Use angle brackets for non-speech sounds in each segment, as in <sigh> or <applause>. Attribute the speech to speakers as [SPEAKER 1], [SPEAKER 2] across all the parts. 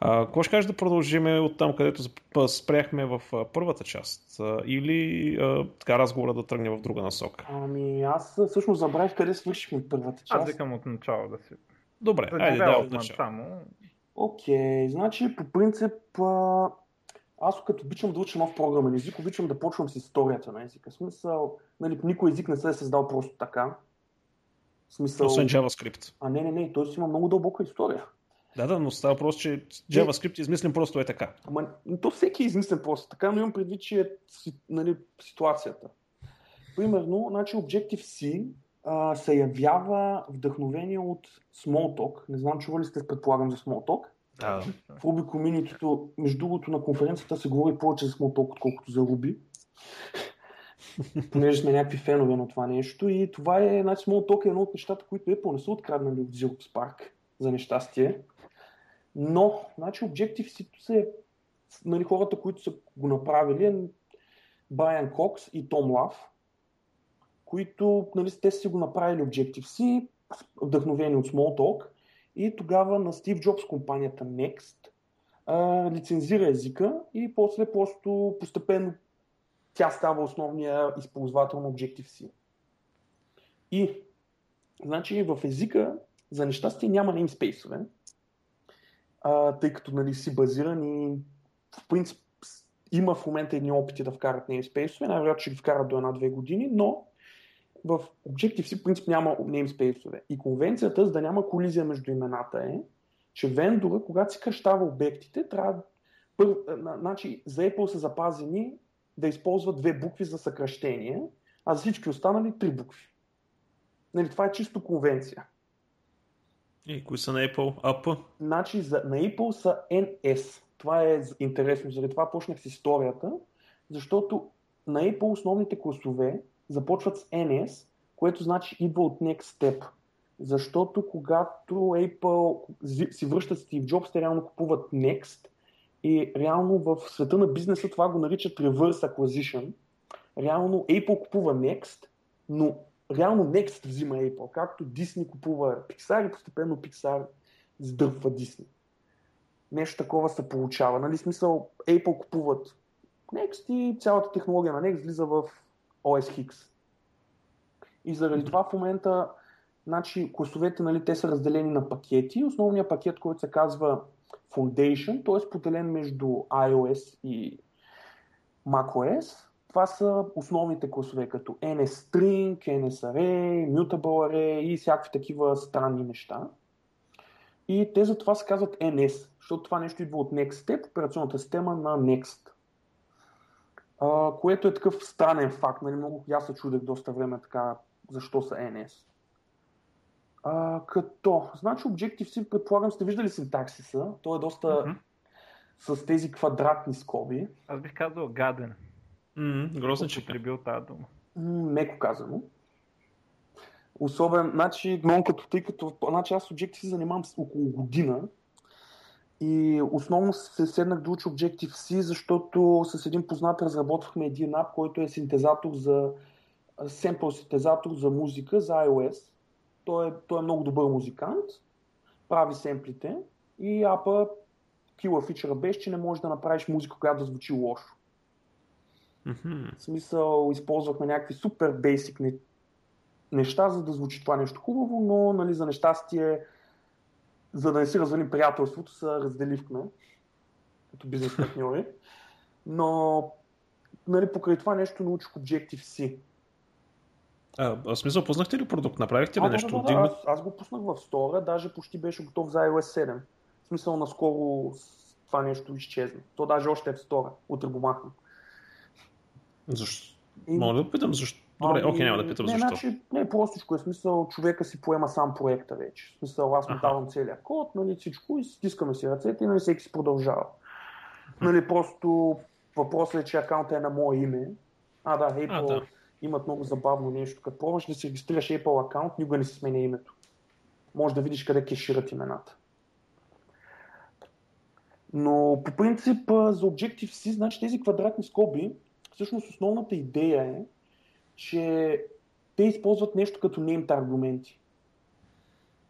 [SPEAKER 1] Какво ще кажеш да продължим от там, където спряхме в първата част? Или а, така разговора да тръгне в друга насока?
[SPEAKER 2] Ами аз всъщност забравих къде свършихме първата част.
[SPEAKER 3] Аз викам от начало да си.
[SPEAKER 1] Добре, айде да от начало.
[SPEAKER 3] Само.
[SPEAKER 2] Окей, okay, значи по принцип аз като обичам да уча нов програмен език, обичам да почвам с историята на езика. В смисъл, нали, никой език не се е създал просто така.
[SPEAKER 1] В смисъл... Освен JavaScript.
[SPEAKER 2] А не, не, не, той си има много дълбока история.
[SPEAKER 1] Да, да, но става просто, че JavaScript е измислен просто е така.
[SPEAKER 2] Ама то всеки е измислен просто така, но имам предвид, че е нали, ситуацията. Примерно, значи Objective-C а, се явява вдъхновение от Smalltalk. Не знам, чували сте, предполагам, за Smalltalk.
[SPEAKER 1] Да.
[SPEAKER 2] В Ruby Community, между другото, на конференцията се говори повече за Smalltalk, отколкото за Ruby. Понеже сме някакви фенове на това нещо. И това е, значи Smalltalk е едно от нещата, които Apple не са откраднали от Xerox Spark, за нещастие. Но, значи, Objective-C се, нали, хората, които са го направили, е Брайан Кокс и Том Лав, които, нали, те си го направили Objective-C, вдъхновени от Smalltalk, и тогава на Стив Джобс компанията Next а, лицензира езика и после просто постепенно тя става основния използвател на Objective-C. И, значи, в езика за нещастие няма namespace а, тъй като нали, си базиран и в принцип има в момента едни опити да вкарат namespace най-вероятно ще ги вкарат до една-две години, но в Objective-C принцип няма namespace И конвенцията, за да няма колизия между имената е, че вендора, когато си кръщава обектите, трябва пър, значи, за Apple са запазени да използват две букви за съкръщение, а за всички останали три букви. Нали, това е чисто конвенция.
[SPEAKER 1] И кои са на Apple? AP?
[SPEAKER 2] Значи за, на Apple са NS. Това е интересно, заради това почнах с историята, защото на Apple основните класове започват с NS, което значи идва от Next Step. Защото когато Apple си връщат Steve Jobs, те реално купуват Next и реално в света на бизнеса това го наричат Reverse Acquisition. Реално Apple купува Next, но реално Next взима Apple, както Disney купува Pixar и постепенно Pixar сдърпва Disney. Нещо такова се получава. Нали, смисъл, Apple купуват Next и цялата технология на Next влиза в OS X. И заради това в момента значи, класовете нали, те са разделени на пакети. Основният пакет, който се казва Foundation, той е споделен между iOS и macOS това са основните класове, като NSString, NSArray, Mutable Array и всякакви такива странни неща. И те за това се казват NS, защото това нещо идва от Next Step, операционната система на Next. А, което е такъв странен факт, нали, много аз се чудех доста време така, защо са NS. А, като, значи Objective-C, предполагам, сте виждали синтаксиса, той е доста mm-hmm. с тези квадратни скоби.
[SPEAKER 3] Аз бих казал гаден.
[SPEAKER 1] Mm, грозно, че
[SPEAKER 3] прибил тази дума.
[SPEAKER 2] меко казано. Особен, значи, много като тъй като, значи аз Objective си занимавам с около година и основно се седнах да уча Objective-C, защото с един познат разработвахме един ап, който е синтезатор за семпл синтезатор за музика за iOS. Той е, той е много добър музикант, прави семплите и апа кила фичера беше, че не можеш да направиш музика, която да звучи лошо.
[SPEAKER 1] Mm-hmm.
[SPEAKER 2] В смисъл, използвахме някакви супер бейсик неща, за да звучи това нещо хубаво, но нали, за нещастие, за да не си развалим приятелството, се разделихме като бизнес партньори. <laughs> Но нали, покрай това нещо научих Objective-C.
[SPEAKER 1] А, в смисъл, познахте ли продукт? Направихте ли
[SPEAKER 2] а,
[SPEAKER 1] нещо?
[SPEAKER 2] Да, да, да, аз, аз го пуснах в стора, даже почти беше готов за iOS 7. В смисъл, наскоро това нещо изчезна. То даже още е в стора. Утре го махам.
[SPEAKER 1] Защо? И... Мога да питам защо. Добре, ами, окей, няма да питам
[SPEAKER 2] не,
[SPEAKER 1] защо.
[SPEAKER 2] Значи, не, простичко е смисъл, човека си поема сам проекта вече. В смисъл, аз му давам целият код, нали, всичко и стискаме си ръцете и нали, всеки си продължава. Нали, просто въпросът е, че акаунтът е на мое име. А, да, Apple а, да. имат много забавно нещо. Като пробваш да си регистрираш Apple акаунт, никога не си сменя името. Може да видиш къде кешират имената. Но по принцип за Objective-C, значи тези квадратни скоби всъщност основната идея е, че те използват нещо като named аргументи.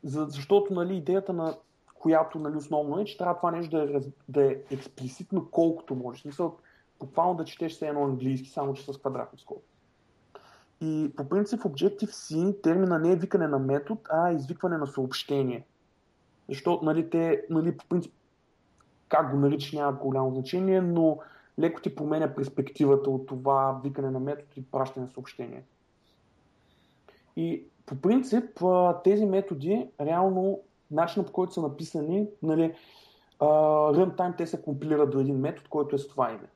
[SPEAKER 2] За, защото нали, идеята на която нали, основно е, че трябва това нещо да е, да е експлиситно колкото може. Смисъл, буквално да четеш все едно английски, само че с квадратни скоби. И по принцип Objective-C термина не е викане на метод, а извикване на съобщение. Защото нали, те, нали, по принцип, как го наричаш няма голямо значение, но леко ти променя перспективата от това викане на метод и пращане на съобщение. И по принцип тези методи, реално начинът по който са написани, нали, runtime те се компилират до един метод, който е с това име.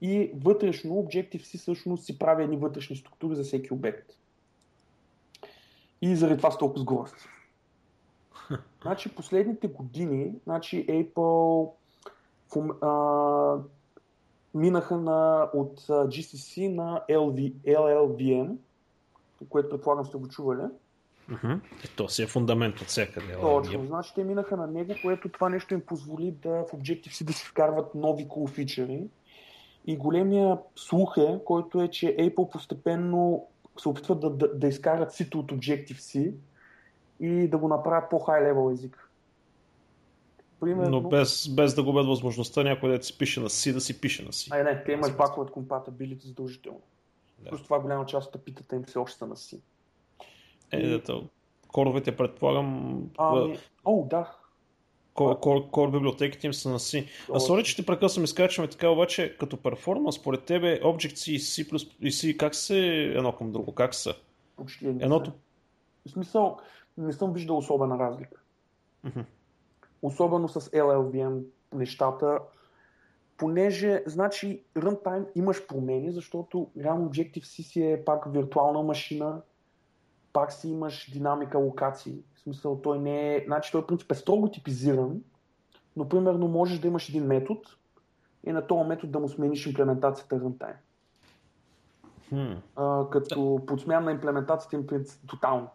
[SPEAKER 2] И вътрешно Objective-C всъщност си прави едни вътрешни структури за всеки обект. И заради това са толкова сгорести. <laughs> Значи последните години, значи Apple а, минаха на, от GCC на LV, LLVM, което предполагам сте го чували.
[SPEAKER 1] И то си е фундамент от всякъде.
[SPEAKER 2] Точно, значи те минаха на него, което това нещо им позволи да в Objective-C да си вкарват нови cool фичери. И големия слух е, който е, че Apple постепенно се опитват да, да, да изкарат сито от Objective-C и да го направят по-хай левел език. Примерно,
[SPEAKER 1] Но без, без да губят възможността някой да си пише на C, да си пише на C.
[SPEAKER 2] Ай, не, те имат backward compatibility задължително.
[SPEAKER 1] Да.
[SPEAKER 2] Плюс това голяма част от апитата им все още са на C.
[SPEAKER 1] Е, дето, коровете предполагам,
[SPEAKER 2] Ами, о, да.
[SPEAKER 1] кор, кор, кор библиотеките им са на C. А сори, че те прекъсвам, изкачваме така, обаче като перформанс, според тебе Object-C и C++ и C как се едно към друго? Как са?
[SPEAKER 2] Почти
[SPEAKER 1] Едното-.
[SPEAKER 2] В смисъл, не съм виждал особена разлика.
[SPEAKER 1] Мгм.
[SPEAKER 2] Особено с LLVM нещата, понеже, значи, runtime имаш промени, защото реално Objective-C си е пак виртуална машина, пак си имаш динамика локации. В смисъл, той не е... Значи, той принцип е строго типизиран, но примерно можеш да имаш един метод и на този метод да му смениш имплементацията runtime.
[SPEAKER 1] Хм.
[SPEAKER 2] а, като под смяна на имплементацията им тотално.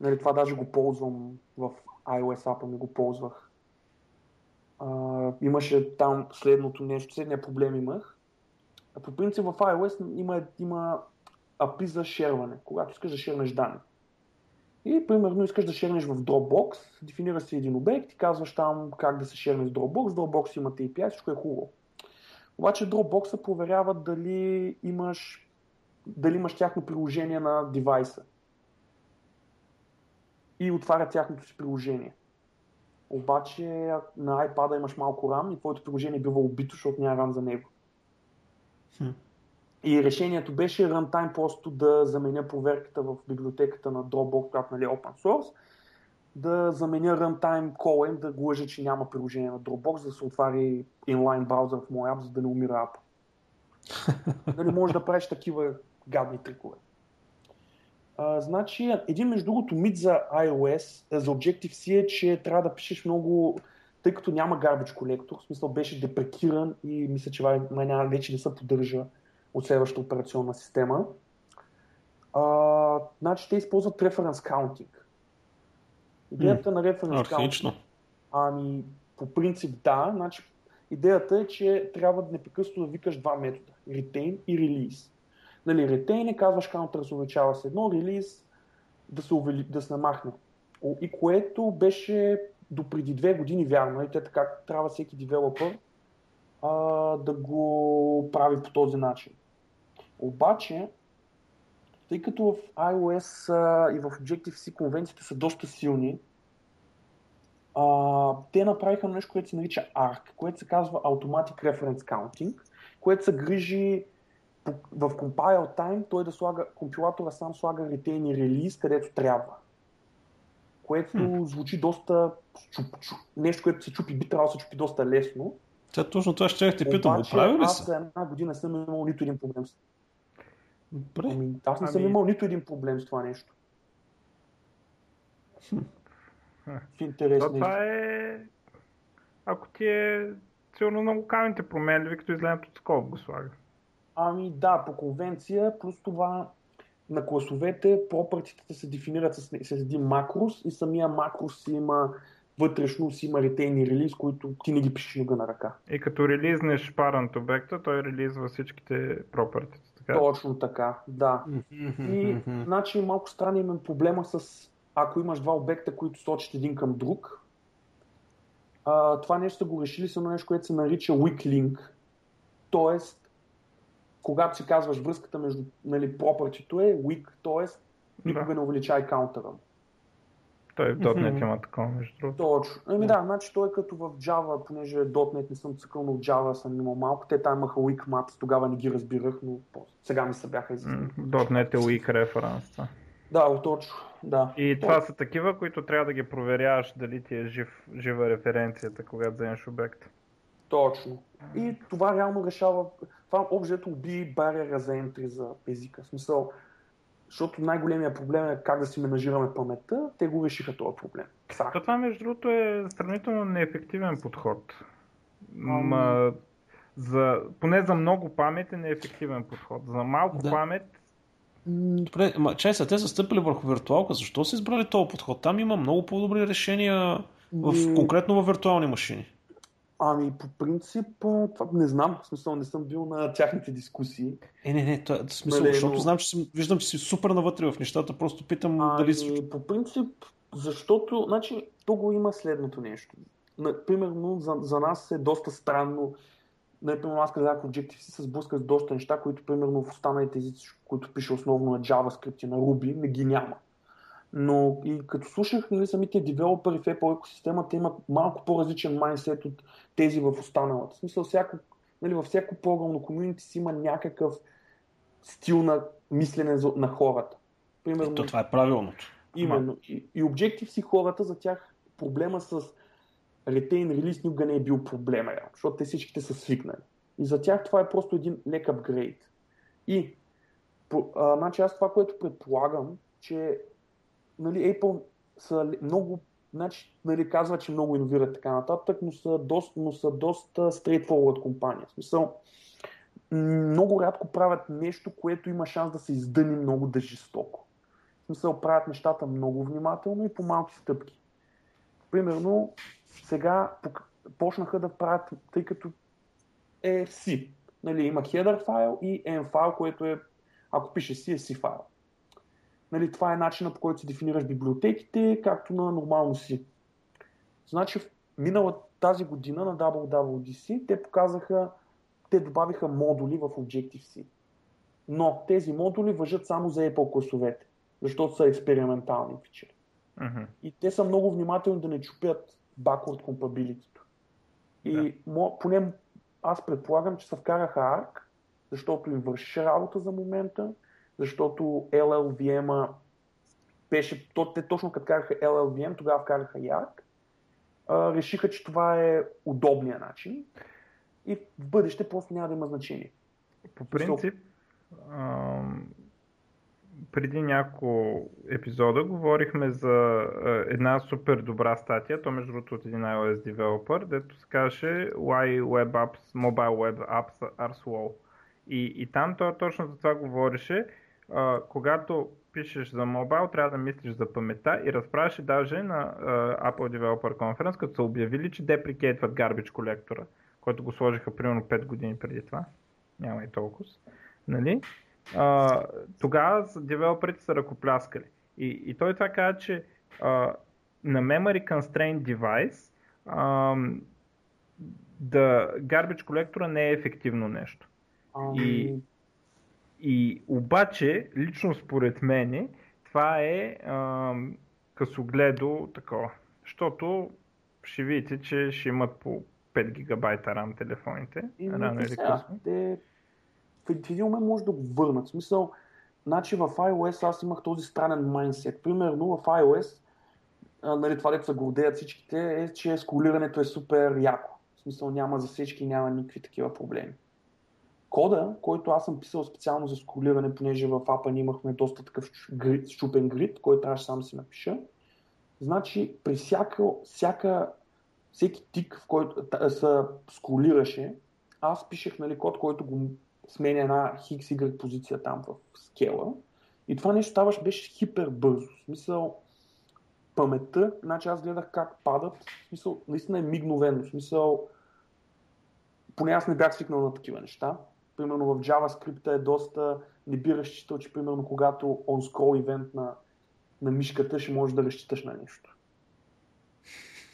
[SPEAKER 2] Нали, това даже го ползвам в iOS апа ми го ползвах. А, имаше там следното нещо, следния проблем имах. А по принцип в iOS има, има API за шерване, когато искаш да шернеш данни. И примерно искаш да шернеш в Dropbox, дефинира си един обект и казваш там как да се шерне с Dropbox. Dropbox имате API, всичко е хубаво. Обаче Dropbox проверява дали имаш, дали имаш тяхно приложение на девайса. И отваря тяхното си приложение. Обаче на iPad имаш малко RAM и твоето приложение бива убито, защото няма RAM за него.
[SPEAKER 1] Хм.
[SPEAKER 2] И решението беше runtime просто да заменя проверката в библиотеката на Dropbox, която нали, е open source, да заменя runtime call да го лъжа, че няма приложение на Dropbox, за да се отвари inline браузър в моя ап, за да не умира <laughs> ап. нали, можеш да правиш такива гадни трикове. А, значи, един между другото мит за iOS, а, за Objective-C е, че трябва да пишеш много, тъй като няма garbage колектор, в смисъл беше депрекиран и мисля, че май няма, вече не се поддържа от следващата операционна система. А, значи те използват reference counting. Идеята на reference counting
[SPEAKER 1] Архаично.
[SPEAKER 2] Ами, по принцип да. Значи, идеята е, че трябва да непрекъснато да викаш два метода. Retain и Release. Нали, retain е казваш counter се увеличава с едно, release да се, увели, да се намахне. И което беше до преди две години вярно. И те така трябва всеки девелопър а, да го прави по този начин. Обаче, тъй като в iOS а, и в Objective-C конвенциите са доста силни, а, те направиха нещо, което се нарича ARC, което се казва Automatic Reference Counting, което се грижи в compile time той да слага, компилатора сам слага retain и release където трябва. Което
[SPEAKER 1] Хм.
[SPEAKER 2] звучи доста чуп, чуп, нещо, което се чупи, би трябвало да се чупи доста лесно.
[SPEAKER 1] Тя точно това ще те питам, оправи ли
[SPEAKER 2] аз
[SPEAKER 1] се?
[SPEAKER 2] за една година съм имал нито един проблем с
[SPEAKER 1] Добре.
[SPEAKER 2] Ами, аз не съм
[SPEAKER 3] Ами-
[SPEAKER 2] имал нито един проблем с това нещо. В интерес
[SPEAKER 3] То
[SPEAKER 2] на
[SPEAKER 3] това е... Ако ти е силно на локалните променливи, като излезат от скоп го слага.
[SPEAKER 2] Ами да, по конвенция, плюс това на класовете пропъртите се дефинират с, с един макрос и самия макрос си има вътрешно си има ретейни релиз, които ти не ги пишеш нога на ръка.
[SPEAKER 3] И като релизнеш парент обекта, той релизва всичките пропъртите. Така?
[SPEAKER 2] Точно така, да. И значи малко странен е проблема с ако имаш два обекта, които сочат един към друг а, това нещо са го решили с едно нещо, което се нарича weak link. Тоест, когато си казваш връзката между нали, property е weak, т.е. никога
[SPEAKER 3] Да.
[SPEAKER 2] не увеличай каунтъра.
[SPEAKER 3] Той в .NET
[SPEAKER 1] Мгм.
[SPEAKER 3] има такова, между другото.
[SPEAKER 2] Точно. Ами да, значи той е като в Java, понеже .NET не съм цъкал, но в Java съм имал малко. Те там имаха weak maps, тогава не ги разбирах, но сега ми се бяха изяснили.
[SPEAKER 3] .NET е weak reference. да.
[SPEAKER 2] Да, точно. Да.
[SPEAKER 3] И това са такива, които трябва да ги проверяваш дали ти е жив, жива референцията, когато вземеш обект.
[SPEAKER 2] Точно. И това реално решава, това общо уби бариера за entry за езика. В смисъл, защото най-големия проблем е как да си менажираме паметта, те го решиха този проблем. Са.
[SPEAKER 3] То това, между другото, е сравнително неефективен подход.
[SPEAKER 2] Ам.
[SPEAKER 3] Ма, за, поне за много памет е неефективен подход. За малко
[SPEAKER 1] Да.
[SPEAKER 3] памет,
[SPEAKER 1] Добре, ма, чай са, те са стъпили върху виртуалка. Защо са избрали този подход? Там има много по-добри решения, в, конкретно в виртуални машини.
[SPEAKER 2] Ами по принцип, а, това не знам, в смисъл не съм бил на тяхните дискусии.
[SPEAKER 1] Е, не, не, това е в смисъл,
[SPEAKER 2] Нали,
[SPEAKER 1] защото
[SPEAKER 2] но-
[SPEAKER 1] знам, че съм, виждам, че си супер навътре в нещата, просто питам дали си...
[SPEAKER 2] Ами, по принцип, защото, значи, то го има следното нещо. Примерно, за, за нас е доста странно. Например, аз казах Objective-C се сблъска с доста неща, които, примерно, в останалите езици, които пише основно на JavaScript и на Ruby, не ги няма. Но и като слушах нали, самите девелопери в Apple екосистемата имат малко по-различен майндсет от тези в останалата. В смисъл, всяко, нали, във всяко програмно комьюнити си има някакъв стил на мислене за- на хората. Примерно,
[SPEAKER 1] Ето, това е правилното.
[SPEAKER 2] Именно. И, и Objective-C хората, за тях проблема с Retain Release никога не е бил проблема, защото те всичките са свикнали. И за тях това е просто един лек апгрейд. И по, а, значи аз това, което предполагам, че нали, Apple са много, значи, нали, казва, че много иновират така нататък, но са доста, но са доста straightforward компания. В смисъл, много рядко правят нещо, което има шанс да се издъни много да жестоко. В смисъл, правят нещата много внимателно и по малки стъпки. Примерно, сега почнаха да правят, тъй като е C. Нали, има header файл и M файл, което е, ако пише C, е C файл. Нали, това е начинът по който си дефинираш библиотеките, както на нормално C. Значи, минала тази година на WWDC те показаха, те добавиха модули в Objective-C. Но тези модули въжат само за Apple класовете, защото са експериментални фичери.
[SPEAKER 3] Мгм.
[SPEAKER 2] И те са много внимателни да не чупят backward compatibility. И мо, поне аз предполагам, че се вкараха ARC, защото им вършеше работа за момента, защото LLVM беше, то, те точно като караха LLVM, тогава вкараха а, решиха, че това е удобният начин и в бъдеще просто няма да има значение.
[SPEAKER 3] По принцип, ам, преди няколко епизода говорихме за а, една супер добра статия, то между другото от един iOS developer, дето се казваше Why Web Apps, Mobile Web Apps are slow. И, и там той точно за това говореше, а, когато пишеш за мобайл, трябва да мислиш за паметта и разправяше даже на а, Apple Developer Conference, като са обявили, че деприкейтват garbage колектора, който го сложиха примерно 5 години преди това. Няма и толкова. Нали? А, тогава девелоперите са ръкопляскали. И, и той това каза, че а, на Memory Constrained Device ам, да garbage колектора не е ефективно нещо.
[SPEAKER 2] Ами,
[SPEAKER 3] И- И обаче, лично според мене, това е ам, късогледо такова. Защото ще видите, че ще имат по 5 гигабайта RAM телефоните.
[SPEAKER 2] И
[SPEAKER 3] рано или късно.
[SPEAKER 2] те в в един момент може да го върнат. В смисъл, значи в iOS аз имах този странен майндсет. Примерно в iOS, а, нали, това дето се гордеят всичките, е, че сколирането е супер яко. В смисъл няма засечки, няма никакви такива проблеми. Кода, който аз съм писал специално за сколиране, понеже в апа ни имахме доста такъв щупен грид, който трябваше сам си напиша. Значи при всяка, всяка всеки тик, в който се скролираше, аз пишех нали, код, който го сменя една XY позиция там в скела. И това нещо ставаше, беше хипер бързо. В смисъл, паметта, значи аз гледах как падат. В смисъл, наистина е мигновено. В смисъл, поне аз не бях свикнал на такива неща. Примерно в JavaScript е доста, не би разчитал, че примерно когато on scroll event на, на мишката ще можеш да разчиташ на нещо.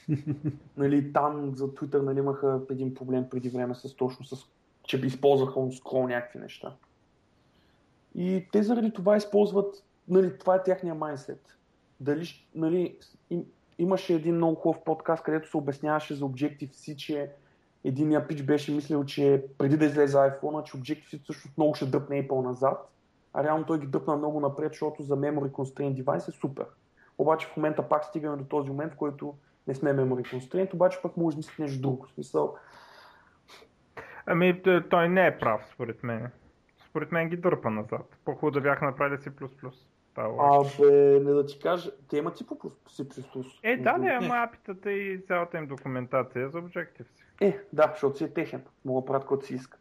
[SPEAKER 2] <laughs> нали, там за Twitter нали, имаха един проблем преди време с точно с, че би използваха on scroll някакви неща. И те заради това използват, нали, това е тяхния майндсет. Дали, нали, им, имаше един много хубав подкаст, където се обясняваше за Objective-C, че единия пич беше мислил, че преди да излезе iPhone, че Objective-C също много ще дръпне Apple назад, а реално той ги дръпна много напред, защото за Memory Constraint Device е супер. Обаче в момента пак стигаме до този момент, в който не сме Memory Constraint, обаче пък може да мислите нещо друго. В смисъл,
[SPEAKER 3] Ами той не е прав, според мен. Според мен ги дърпа назад. По-хубаво да бяха направили C++.
[SPEAKER 2] А, бе, не да ти кажа, те имат си по C++.
[SPEAKER 3] Е, да, не, ама апитата и цялата им документация за Objective-C.
[SPEAKER 2] Е, да, защото си е техен. Мога да правят каквото си искат.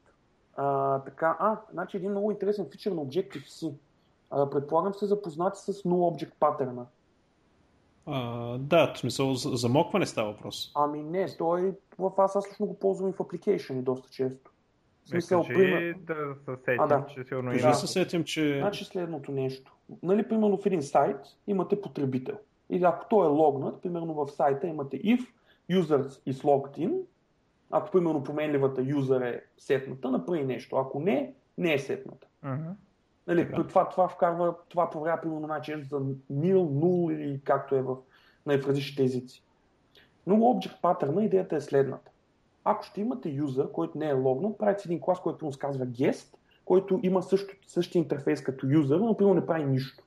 [SPEAKER 2] А, така, а, значи един много интересен фичър на Objective-C. А, предполагам се запознати с Null Object паттерна.
[SPEAKER 1] А, да, в смисъл за замокване става въпрос.
[SPEAKER 2] Ами не, той в аз, аз лично го ползвам и в application доста често.
[SPEAKER 3] В смисъл,
[SPEAKER 2] Е,
[SPEAKER 3] пример... да се сетим,
[SPEAKER 2] А, да.
[SPEAKER 3] че сигурно
[SPEAKER 1] Кажи
[SPEAKER 3] има.
[SPEAKER 1] се сетим, че...
[SPEAKER 2] Значи следното нещо. Нали, примерно в един сайт имате потребител. И ако той е логнат, примерно в сайта имате if user is logged in, ако примерно променливата юзър е сетната, направи нещо. Ако не, не е сетната.
[SPEAKER 3] Мгм.
[SPEAKER 2] Нали,
[SPEAKER 1] Така.
[SPEAKER 2] това, това вкарва, това проверява примерно най-често за nil, null или както е в, нали, в различните езици. Но Object патърна идеята е следната. Ако ще имате юзър, който не е логнат, правите един клас, който му се казва guest, който има също, същия интерфейс като юзър, но примерно не прави нищо.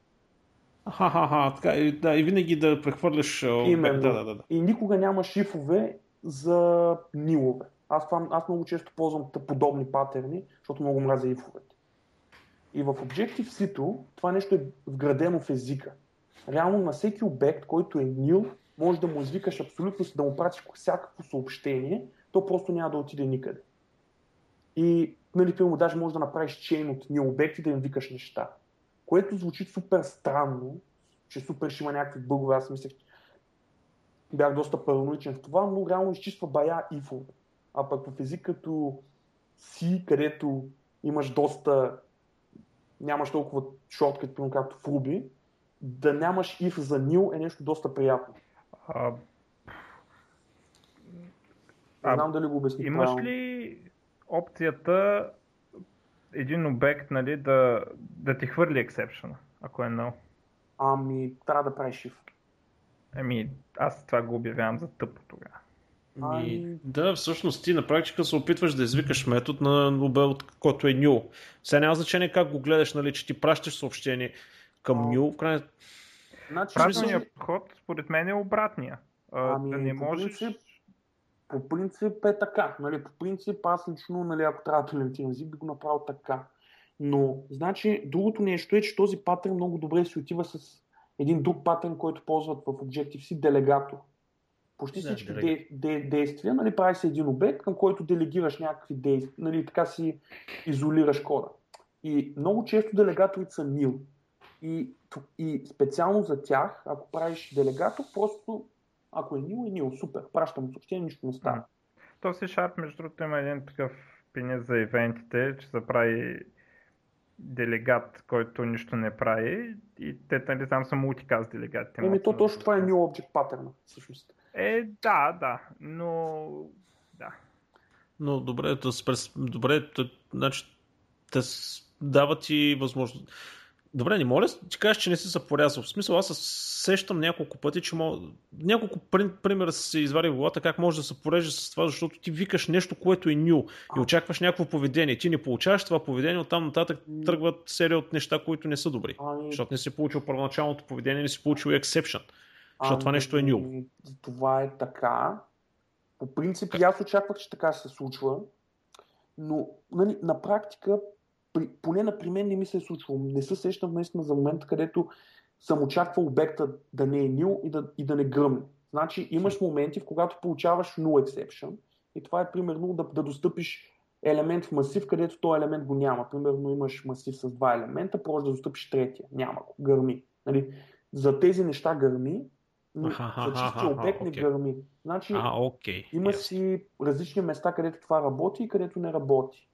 [SPEAKER 1] Ха-ха-ха, така, да, и винаги да прехвърляш...
[SPEAKER 2] Именно.
[SPEAKER 1] Да, да, да. да.
[SPEAKER 2] И никога няма шифове за нилове. Аз, това, аз много често ползвам подобни патерни, защото много мразя ифовете. И в Objective-C това нещо е вградено в езика. Реално на всеки обект, който е nil, може да му извикаш абсолютно, да му пратиш всякакво съобщение, то просто няма да отиде никъде. И, нали, примерно, даже може да направиш чейн от nil обекти да им викаш неща. Което звучи супер странно, че супер ще има някакви бъгове. Аз мислех, бях доста параноичен в това, но реално изчиства бая ифове. А пък в език като C, където имаш доста, нямаш толкова шорткът, както в Ruby, да нямаш if за nil е нещо доста приятно.
[SPEAKER 3] А,
[SPEAKER 2] Не знам дали го обясних
[SPEAKER 3] имаш
[SPEAKER 2] правилно.
[SPEAKER 3] ли опцията един обект нали, да, да ти хвърли ексепшена, ако е null?
[SPEAKER 2] Ами, трябва да правиш if.
[SPEAKER 3] Еми, аз това го обявявам за тъпо тогава.
[SPEAKER 1] Ами,
[SPEAKER 2] Ами-
[SPEAKER 1] да, всъщност ти на практика се опитваш да извикаш метод на обел, който е new. Сега няма значение как го гледаш, нали, че ти пращаш съобщение към new, в крайна...
[SPEAKER 2] Значи,
[SPEAKER 3] Правилният подход, според мен, е обратния. А,
[SPEAKER 2] Ами,
[SPEAKER 3] да не
[SPEAKER 2] по
[SPEAKER 3] можеш...
[SPEAKER 2] принцип- по принцип е така. Нали, по принцип аз лично, нали, ако трябва да талентирам език, би го направил така. Но, значи, другото нещо е, че този патърн много добре си отива с един друг патърн, който ползват в Objective-C, делегатор. Почти
[SPEAKER 1] Да,
[SPEAKER 2] всички де, де, действия, нали, прави се един обект, към който делегираш някакви действия, нали, така си изолираш кода. И много често делегаторите са nil. И, и специално за тях, ако правиш делегатор, просто ако е nil, е nil, супер, пращам съобщение, нищо не става.
[SPEAKER 3] То C Sharp, между другото, има един такъв пинец за ивентите, че се прави делегат, който нищо не прави и те нали, там са мултикаст делегатите.
[SPEAKER 2] Еми, то точно това е. New Object патърна, всъщност.
[SPEAKER 3] Е, да, да, но да.
[SPEAKER 1] Но добре, да се прес... добре, да, значи, да с- дава ти възможност. Добре, не моля ти кажеш, че не си се порязал. В смисъл, аз се сещам няколко пъти, че мога... няколко при- примера се извади в главата как може да се пореже с това, защото ти викаш нещо, което е new и очакваш някакво поведение. Ти не получаваш това поведение, оттам нататък тръгват серия от неща, които не са добри.
[SPEAKER 2] Ами,
[SPEAKER 1] Защото не си получил първоначалното поведение, не си получил exception. Защото това нещо е new.
[SPEAKER 2] ами, Това е така. По принцип, и аз очаквах, че така се случва, но нали, на практика, при, поне на при мен не ми се е случвало. Не се сещам наистина за момент, където съм очаквал обекта да не е nil и да, и да не гръмне. Значи имаш моменти, в когато получаваш null exception и това е примерно да, да достъпиш елемент в масив, където този елемент го няма. Примерно имаш масив с два елемента, просто да достъпиш третия. Няма го. Гърми. Нали? За тези неща гърми, но за чистия обект не гърми. Значи
[SPEAKER 1] А, окей.
[SPEAKER 2] има си различни места, където това работи и където не работи.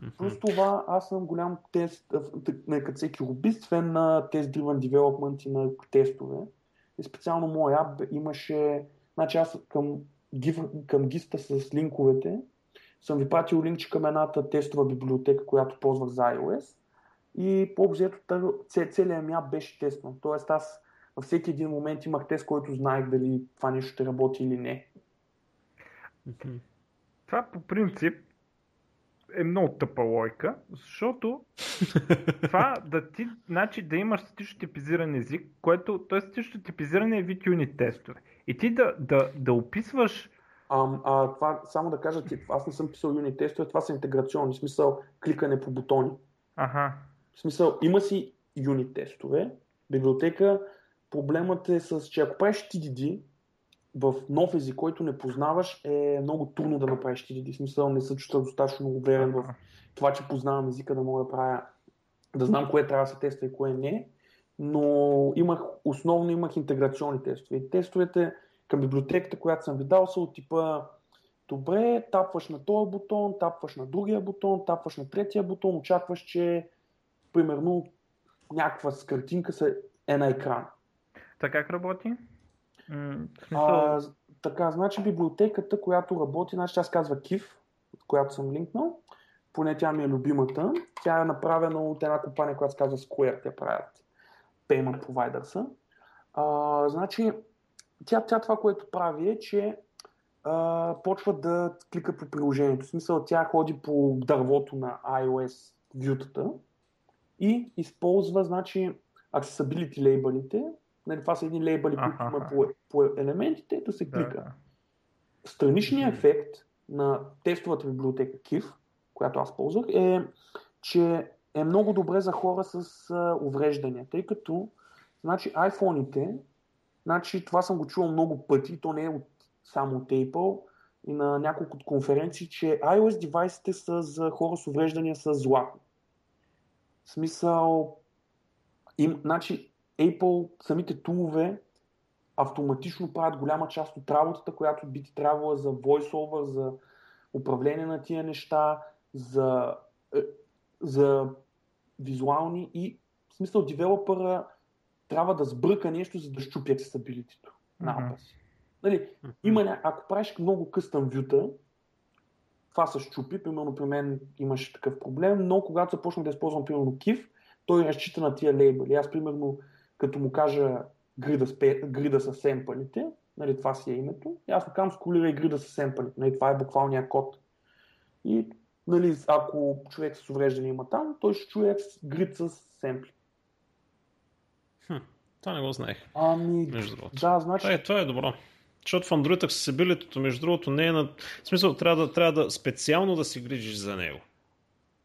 [SPEAKER 1] Мгм.
[SPEAKER 2] Плюс това, аз съм голям тест, като всеки лобист, фен на тест driven development и на тестове. И специално моя ап имаше Значи аз към, към гиста с линковете съм ви пратил линкче към едната тестова библиотека, която ползвах за iOS и по-обзето целият ми ап беше тестван. Тоест аз във всеки един момент имах тест, който знаех дали това нещо ще работи или не.
[SPEAKER 3] Това по принцип е много тъпа лойка, защото <laughs> това да ти, значи да имаш статично типизиран език, което, т.е. статично типизиране е вид юнит тестове. И ти да, да, да описваш
[SPEAKER 2] а, а, това, само да кажа, аз не съм писал юнит тестове, това са интеграционни, в смисъл кликане по бутони.
[SPEAKER 3] Ага.
[SPEAKER 2] В смисъл, има си юнит тестове, библиотека, проблемът е с, че ако правиш TDD в нов език, който не познаваш, е много трудно да направиш. В смисъл, не се чувствам достатъчно уверен в това, че познавам езика, да мога да правя, да знам кое трябва да се тества и кое не. Но имах, основно имах интеграционни тестове. И тестовете към библиотеката, която съм ви дал, са от типа добре, тапваш на този бутон, тапваш на другия бутон, тапваш на третия бутон, очакваш, че примерно някаква с картинка е на екран.
[SPEAKER 3] Така как работи?
[SPEAKER 2] Смисъл... а, така, значи библиотеката, която работи, значи аз казва KIF, която съм линкнал, поне тя ми е любимата. Тя е направена от една компания, която се казва Square, те правят payment providers. А, значи, тя, тя това, което прави е, че а, почва да клика по приложението. В смисъл, тя ходи по дървото на iOS вютата и използва, значи, accessibility лейбълите. Нали, това са едни лейбъли, които има по, по елементите, да се клика. Да. Страничният ефект на тестовата библиотека KIF, която аз ползвах, е, че е много добре за хора с а, увреждания, тъй като значи, iPhone-ите Значи, това съм го чувал много пъти, то не е от, само от Apple и на няколко конференции, че iOS девайсите са за хора с увреждания с злато. В смисъл, им, значи Apple, самите тулове автоматично правят голяма част от работата, която би ти трябвала за voiceover, за управление на тия неща, за, е, за визуални и в смисъл девелопъра трябва да сбърка нещо, за да щупи accessibility на си. Нали, има, ако правиш много къстъм вюта, това се щупи, примерно при мен имаше такъв проблем, но когато започнах да използвам примерно KIF, той разчита на тия лейбъли. Аз примерно, като му кажа грида, грида с семпълите, нали, това си е името, и аз му казвам скулирай грида с семпълите, нали, това е буквалния код. И нали, ако човек с увреждане има там, той ще чуе грид с семпли.
[SPEAKER 1] Хм, това не го знаех.
[SPEAKER 2] Ами,
[SPEAKER 1] между другото.
[SPEAKER 2] да, значи...
[SPEAKER 1] Е, това е добро. Защото в Android accessibility, между другото, не е на... В смисъл, трябва да, трябва да специално да си грижиш за него.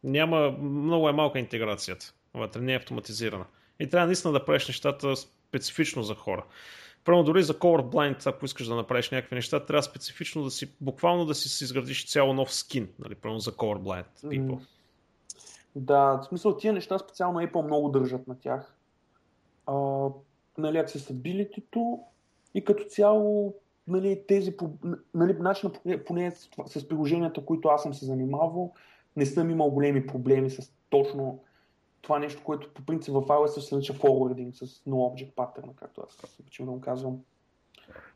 [SPEAKER 1] Няма... Много е малка интеграцията. Вътре не е автоматизирана. И трябва наистина да правиш нещата специфично за хора. Първо, дори за colorblind, ако искаш да направиш някакви неща, трябва специфично да си, буквално да си, си изградиш цяло нов скин, нали, първо за colorblind people.
[SPEAKER 2] Да, в смисъл тия неща специално Apple много държат на тях а, нали, accessibility и като цяло нали, тези, нали, начина, поне с, с приложенията, които аз съм се занимавал, не съм имал големи проблеми с точно това нещо, което по принцип в iOS се нарича forwarding с no object pattern, както аз обичам да го казвам.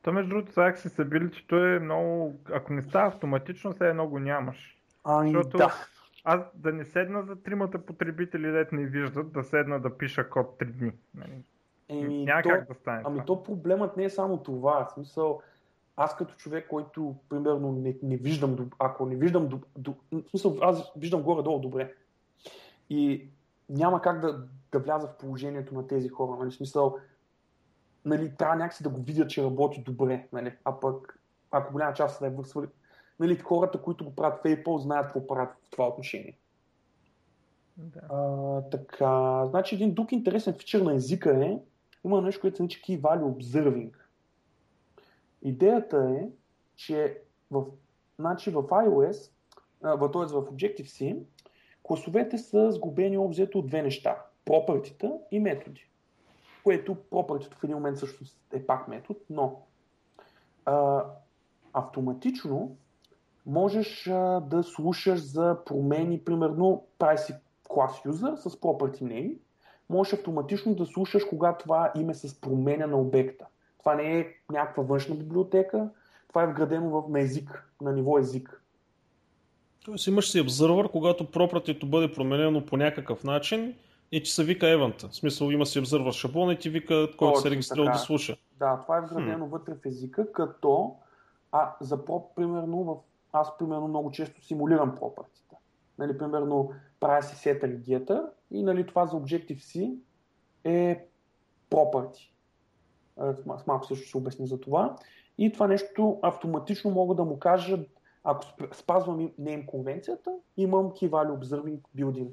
[SPEAKER 3] То между другото, за accessibility е много, ако не става автоматично, все едно го нямаш.
[SPEAKER 2] Ами, Защото да.
[SPEAKER 3] аз да не седна за тримата потребители, дете не виждат, да седна да пиша код 3 дни. Нали?
[SPEAKER 2] Еми, Няма то, как да стане. Ами това. то проблемът не е само това. В смисъл, аз като човек, който примерно не, не виждам, ако не виждам, в смисъл, аз виждам горе-долу добре. И няма как да, да вляза в положението на тези хора. Нали? В смисъл, нали, трябва някакси да го видят, че работи добре. Нали? А пък, ако голяма част е свърли, нали, хората, които го правят в Apple, знаят какво правят в това отношение. Да. А, така, значи един друг интересен фичър на езика е, има нещо, което се нарича Key Value Observing. Идеята е, че в, значи в iOS, в, т.е. в Objective-C, класовете са сгубени обзето от две неща. Пропъртита и методи. Което пропъртито в един момент също е пак метод, но а, автоматично можеш а, да слушаш за промени, примерно прави си user с property name можеш автоматично да слушаш кога това име се променя на обекта. Това не е някаква външна библиотека, това е вградено в, на език, на ниво език.
[SPEAKER 1] Тоест имаш си обзървър, когато пропратито бъде променено по някакъв начин и ти се вика евента. В смисъл има си обзървър шаблон и ти вика, който се регистрира да слуша.
[SPEAKER 2] Да, това е вградено hmm. вътре в езика, като а, за проп, примерно, в, аз примерно много често симулирам пропъртите. Нали, примерно, правя си и гетър и нали, това за Objective-C е property. С малко също ще обясня за това. И това нещо автоматично мога да му кажа, ако спазвам name конвенцията, имам key value observing building.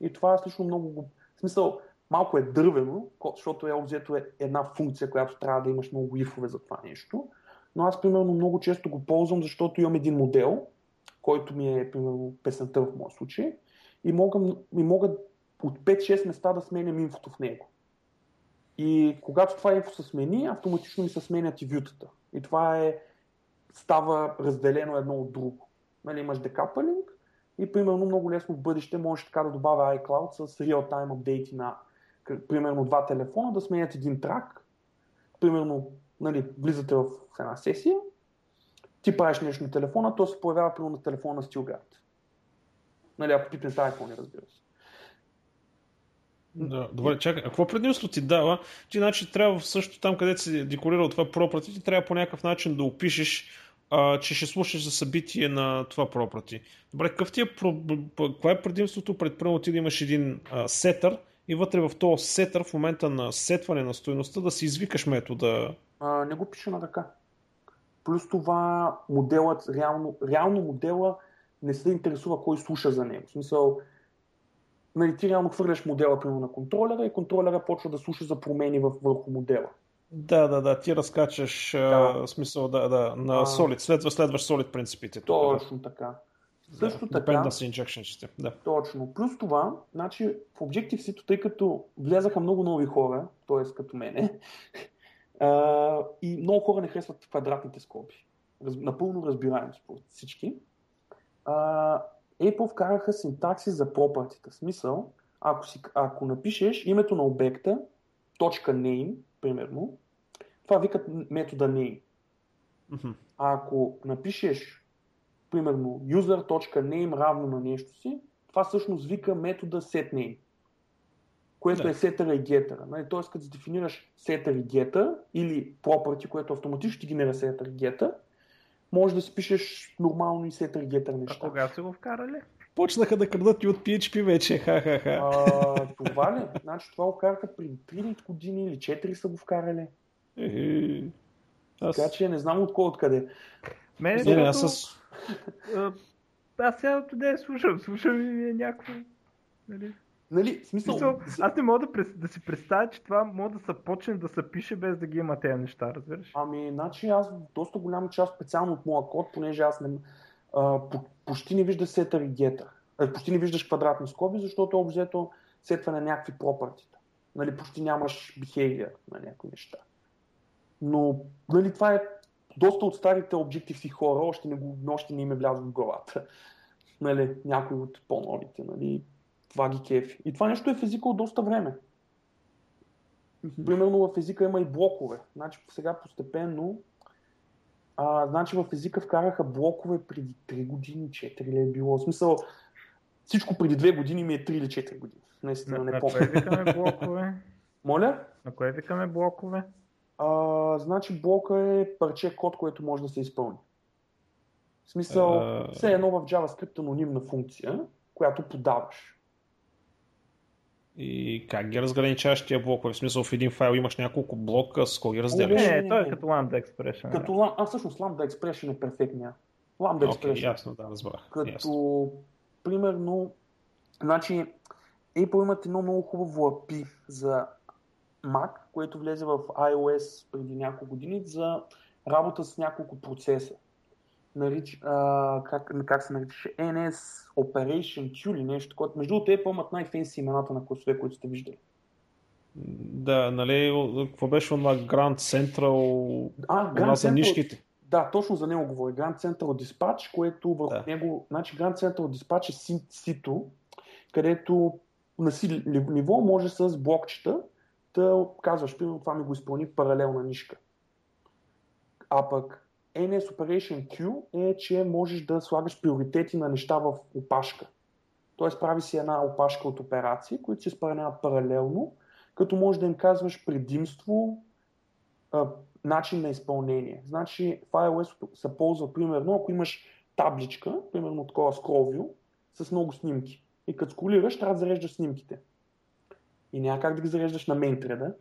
[SPEAKER 2] И това е лично много... В смисъл, малко е дървено, защото е обзето е една функция, която трябва да имаш много ифове за това нещо. Но аз, примерно, много често го ползвам, защото имам един модел, който ми е, примерно, песента в моят случай, и мога, и мога от 5-6 места да сменям инфото в него. И когато това инфо се смени, автоматично ми се сменят и вютата. И това е, става разделено едно от друго. Нали, имаш декапалинг и примерно много лесно в бъдеще можеш така да добавя iCloud с real-time апдейти на примерно два телефона, да сменят един трак. Примерно, нали, влизате в една сесия, ти правиш нещо на телефона, то се появява примерно на телефона на Stilgard. Нали, ако пипнеш iPhone, разбира се.
[SPEAKER 1] Да, добре, чакай. А какво предимство ти дава? Ти значи трябва също там, където си декорирал това property, ти трябва по някакъв начин да опишеш, а, че ще слушаш за събитие на това property. Добре, какъв ти е, какво е предимството пред първо ти да имаш един а, сетър и вътре в този сетър в момента на сетване на стоеността да си извикаш метода?
[SPEAKER 2] А, не го пиша на ръка. Плюс това моделът, реално, реално модела не се интересува кой слуша за него. В смисъл, нали, ти реално хвърляш модела примерно на контролера и контролера почва да слуша за промени върху модела.
[SPEAKER 1] Да, да, да, ти разкачаш да. А, смисъл, да, да, на а, Solid, следва, следваш Solid принципите.
[SPEAKER 2] Точно така. Да, Също така.
[SPEAKER 1] Dependency injection да.
[SPEAKER 2] Точно. Плюс това, значи в Objective-C, тъй като влязаха много нови хора, т.е. като мене, <laughs> а, и много хора не харесват квадратните скоби. Раз, напълно разбираем според всички. А, Apple вкараха синтакси за пропъртите. Смисъл, ако, си, ако напишеш името на обекта, точка name, примерно, това викат метода name. Mm-hmm. А ако напишеш, примерно, user.name равно на нещо си, това всъщност вика метода setName, което да. е setter и getter. Нали? Тоест, като дефинираш setter и getter или property, което автоматично ще генера setter и getter, може да си пишеш нормално и сетър гетър неща.
[SPEAKER 3] А кога са го вкарали?
[SPEAKER 1] Почнаха да крадат и от PHP вече, ха-ха-ха.
[SPEAKER 2] А, това ли? Значи това го караха преди 3 години или 4 са го вкарали. Аз... Така че не знам от кой откъде.
[SPEAKER 3] Мене, не, аз с... Аз сега къде слушам, слушам и е някакво... Нали?
[SPEAKER 2] Нали, смисъл... смисъл
[SPEAKER 3] аз не мога да, да си представя, че това може да се почне да се пише без да ги има тези неща, разбираш?
[SPEAKER 2] Ами, значи аз доста голяма част специално от моя код, понеже аз не, а, по, почти не виждаш сетър и гетър. А, почти не виждаш квадратни скоби, защото обзето сетва на някакви пропъртита. Нали, почти нямаш behavior на някои неща. Но нали, това е доста от старите Objective-C хора, още не, го, още не им е влязло в главата. <laughs> Нали, някои от по-новите. Нали, това ги кефи. И това нещо е в езика от доста време. Примерно в езика има и блокове. Значи сега постепенно а, значи в езика вкараха блокове преди 3 години, 4 ли е било. В смисъл, всичко преди 2 години ми е 3 или 4 години. Наистина,
[SPEAKER 3] не помня. На кое викаме блокове?
[SPEAKER 2] Моля?
[SPEAKER 3] На кое викаме блокове?
[SPEAKER 2] А, значи блока е парче код, което може да се изпълни. В смисъл, все едно в JavaScript анонимна функция, която подаваш.
[SPEAKER 1] И как ги разграничаваш тия блокове? В смисъл в един файл имаш няколко блока, с кой ги разделяш?
[SPEAKER 3] Не, не, той е като Lambda Expression.
[SPEAKER 2] Като, да. А всъщност Lambda Expression е перфектния. Lambda
[SPEAKER 1] okay, Expression. ясно, да, разбрах.
[SPEAKER 2] Като,
[SPEAKER 1] ясно.
[SPEAKER 2] примерно, значи, Apple имат едно много хубаво API за Mac, което влезе в iOS преди няколко години за работа с няколко процеса нарич, а, как, как се наричаше, NS Operation Q или нещо такова. Между другото, Apple имат най-фенси имената на класове, които сте виждали.
[SPEAKER 1] Да, нали, какво беше на Grand Central, а, Grand за нишките?
[SPEAKER 2] Да, точно за него говоря. Grand Central Dispatch, което върху да. него, значи Grand Central Dispatch е сито, където на си ниво може с блокчета да казваш, примерно това ми го изпълни паралелна нишка. А пък NS Operation Q е, че можеш да слагаш приоритети на неща в опашка. Тоест прави си една опашка от операции, които се изпълняват паралелно, като можеш да им казваш предимство, а, начин на изпълнение. Значи в iOS се ползва примерно, ако имаш табличка, примерно такова скровио, с много снимки. И като сколираш, трябва да зареждаш снимките. И няма как да ги зареждаш на мейнтреда.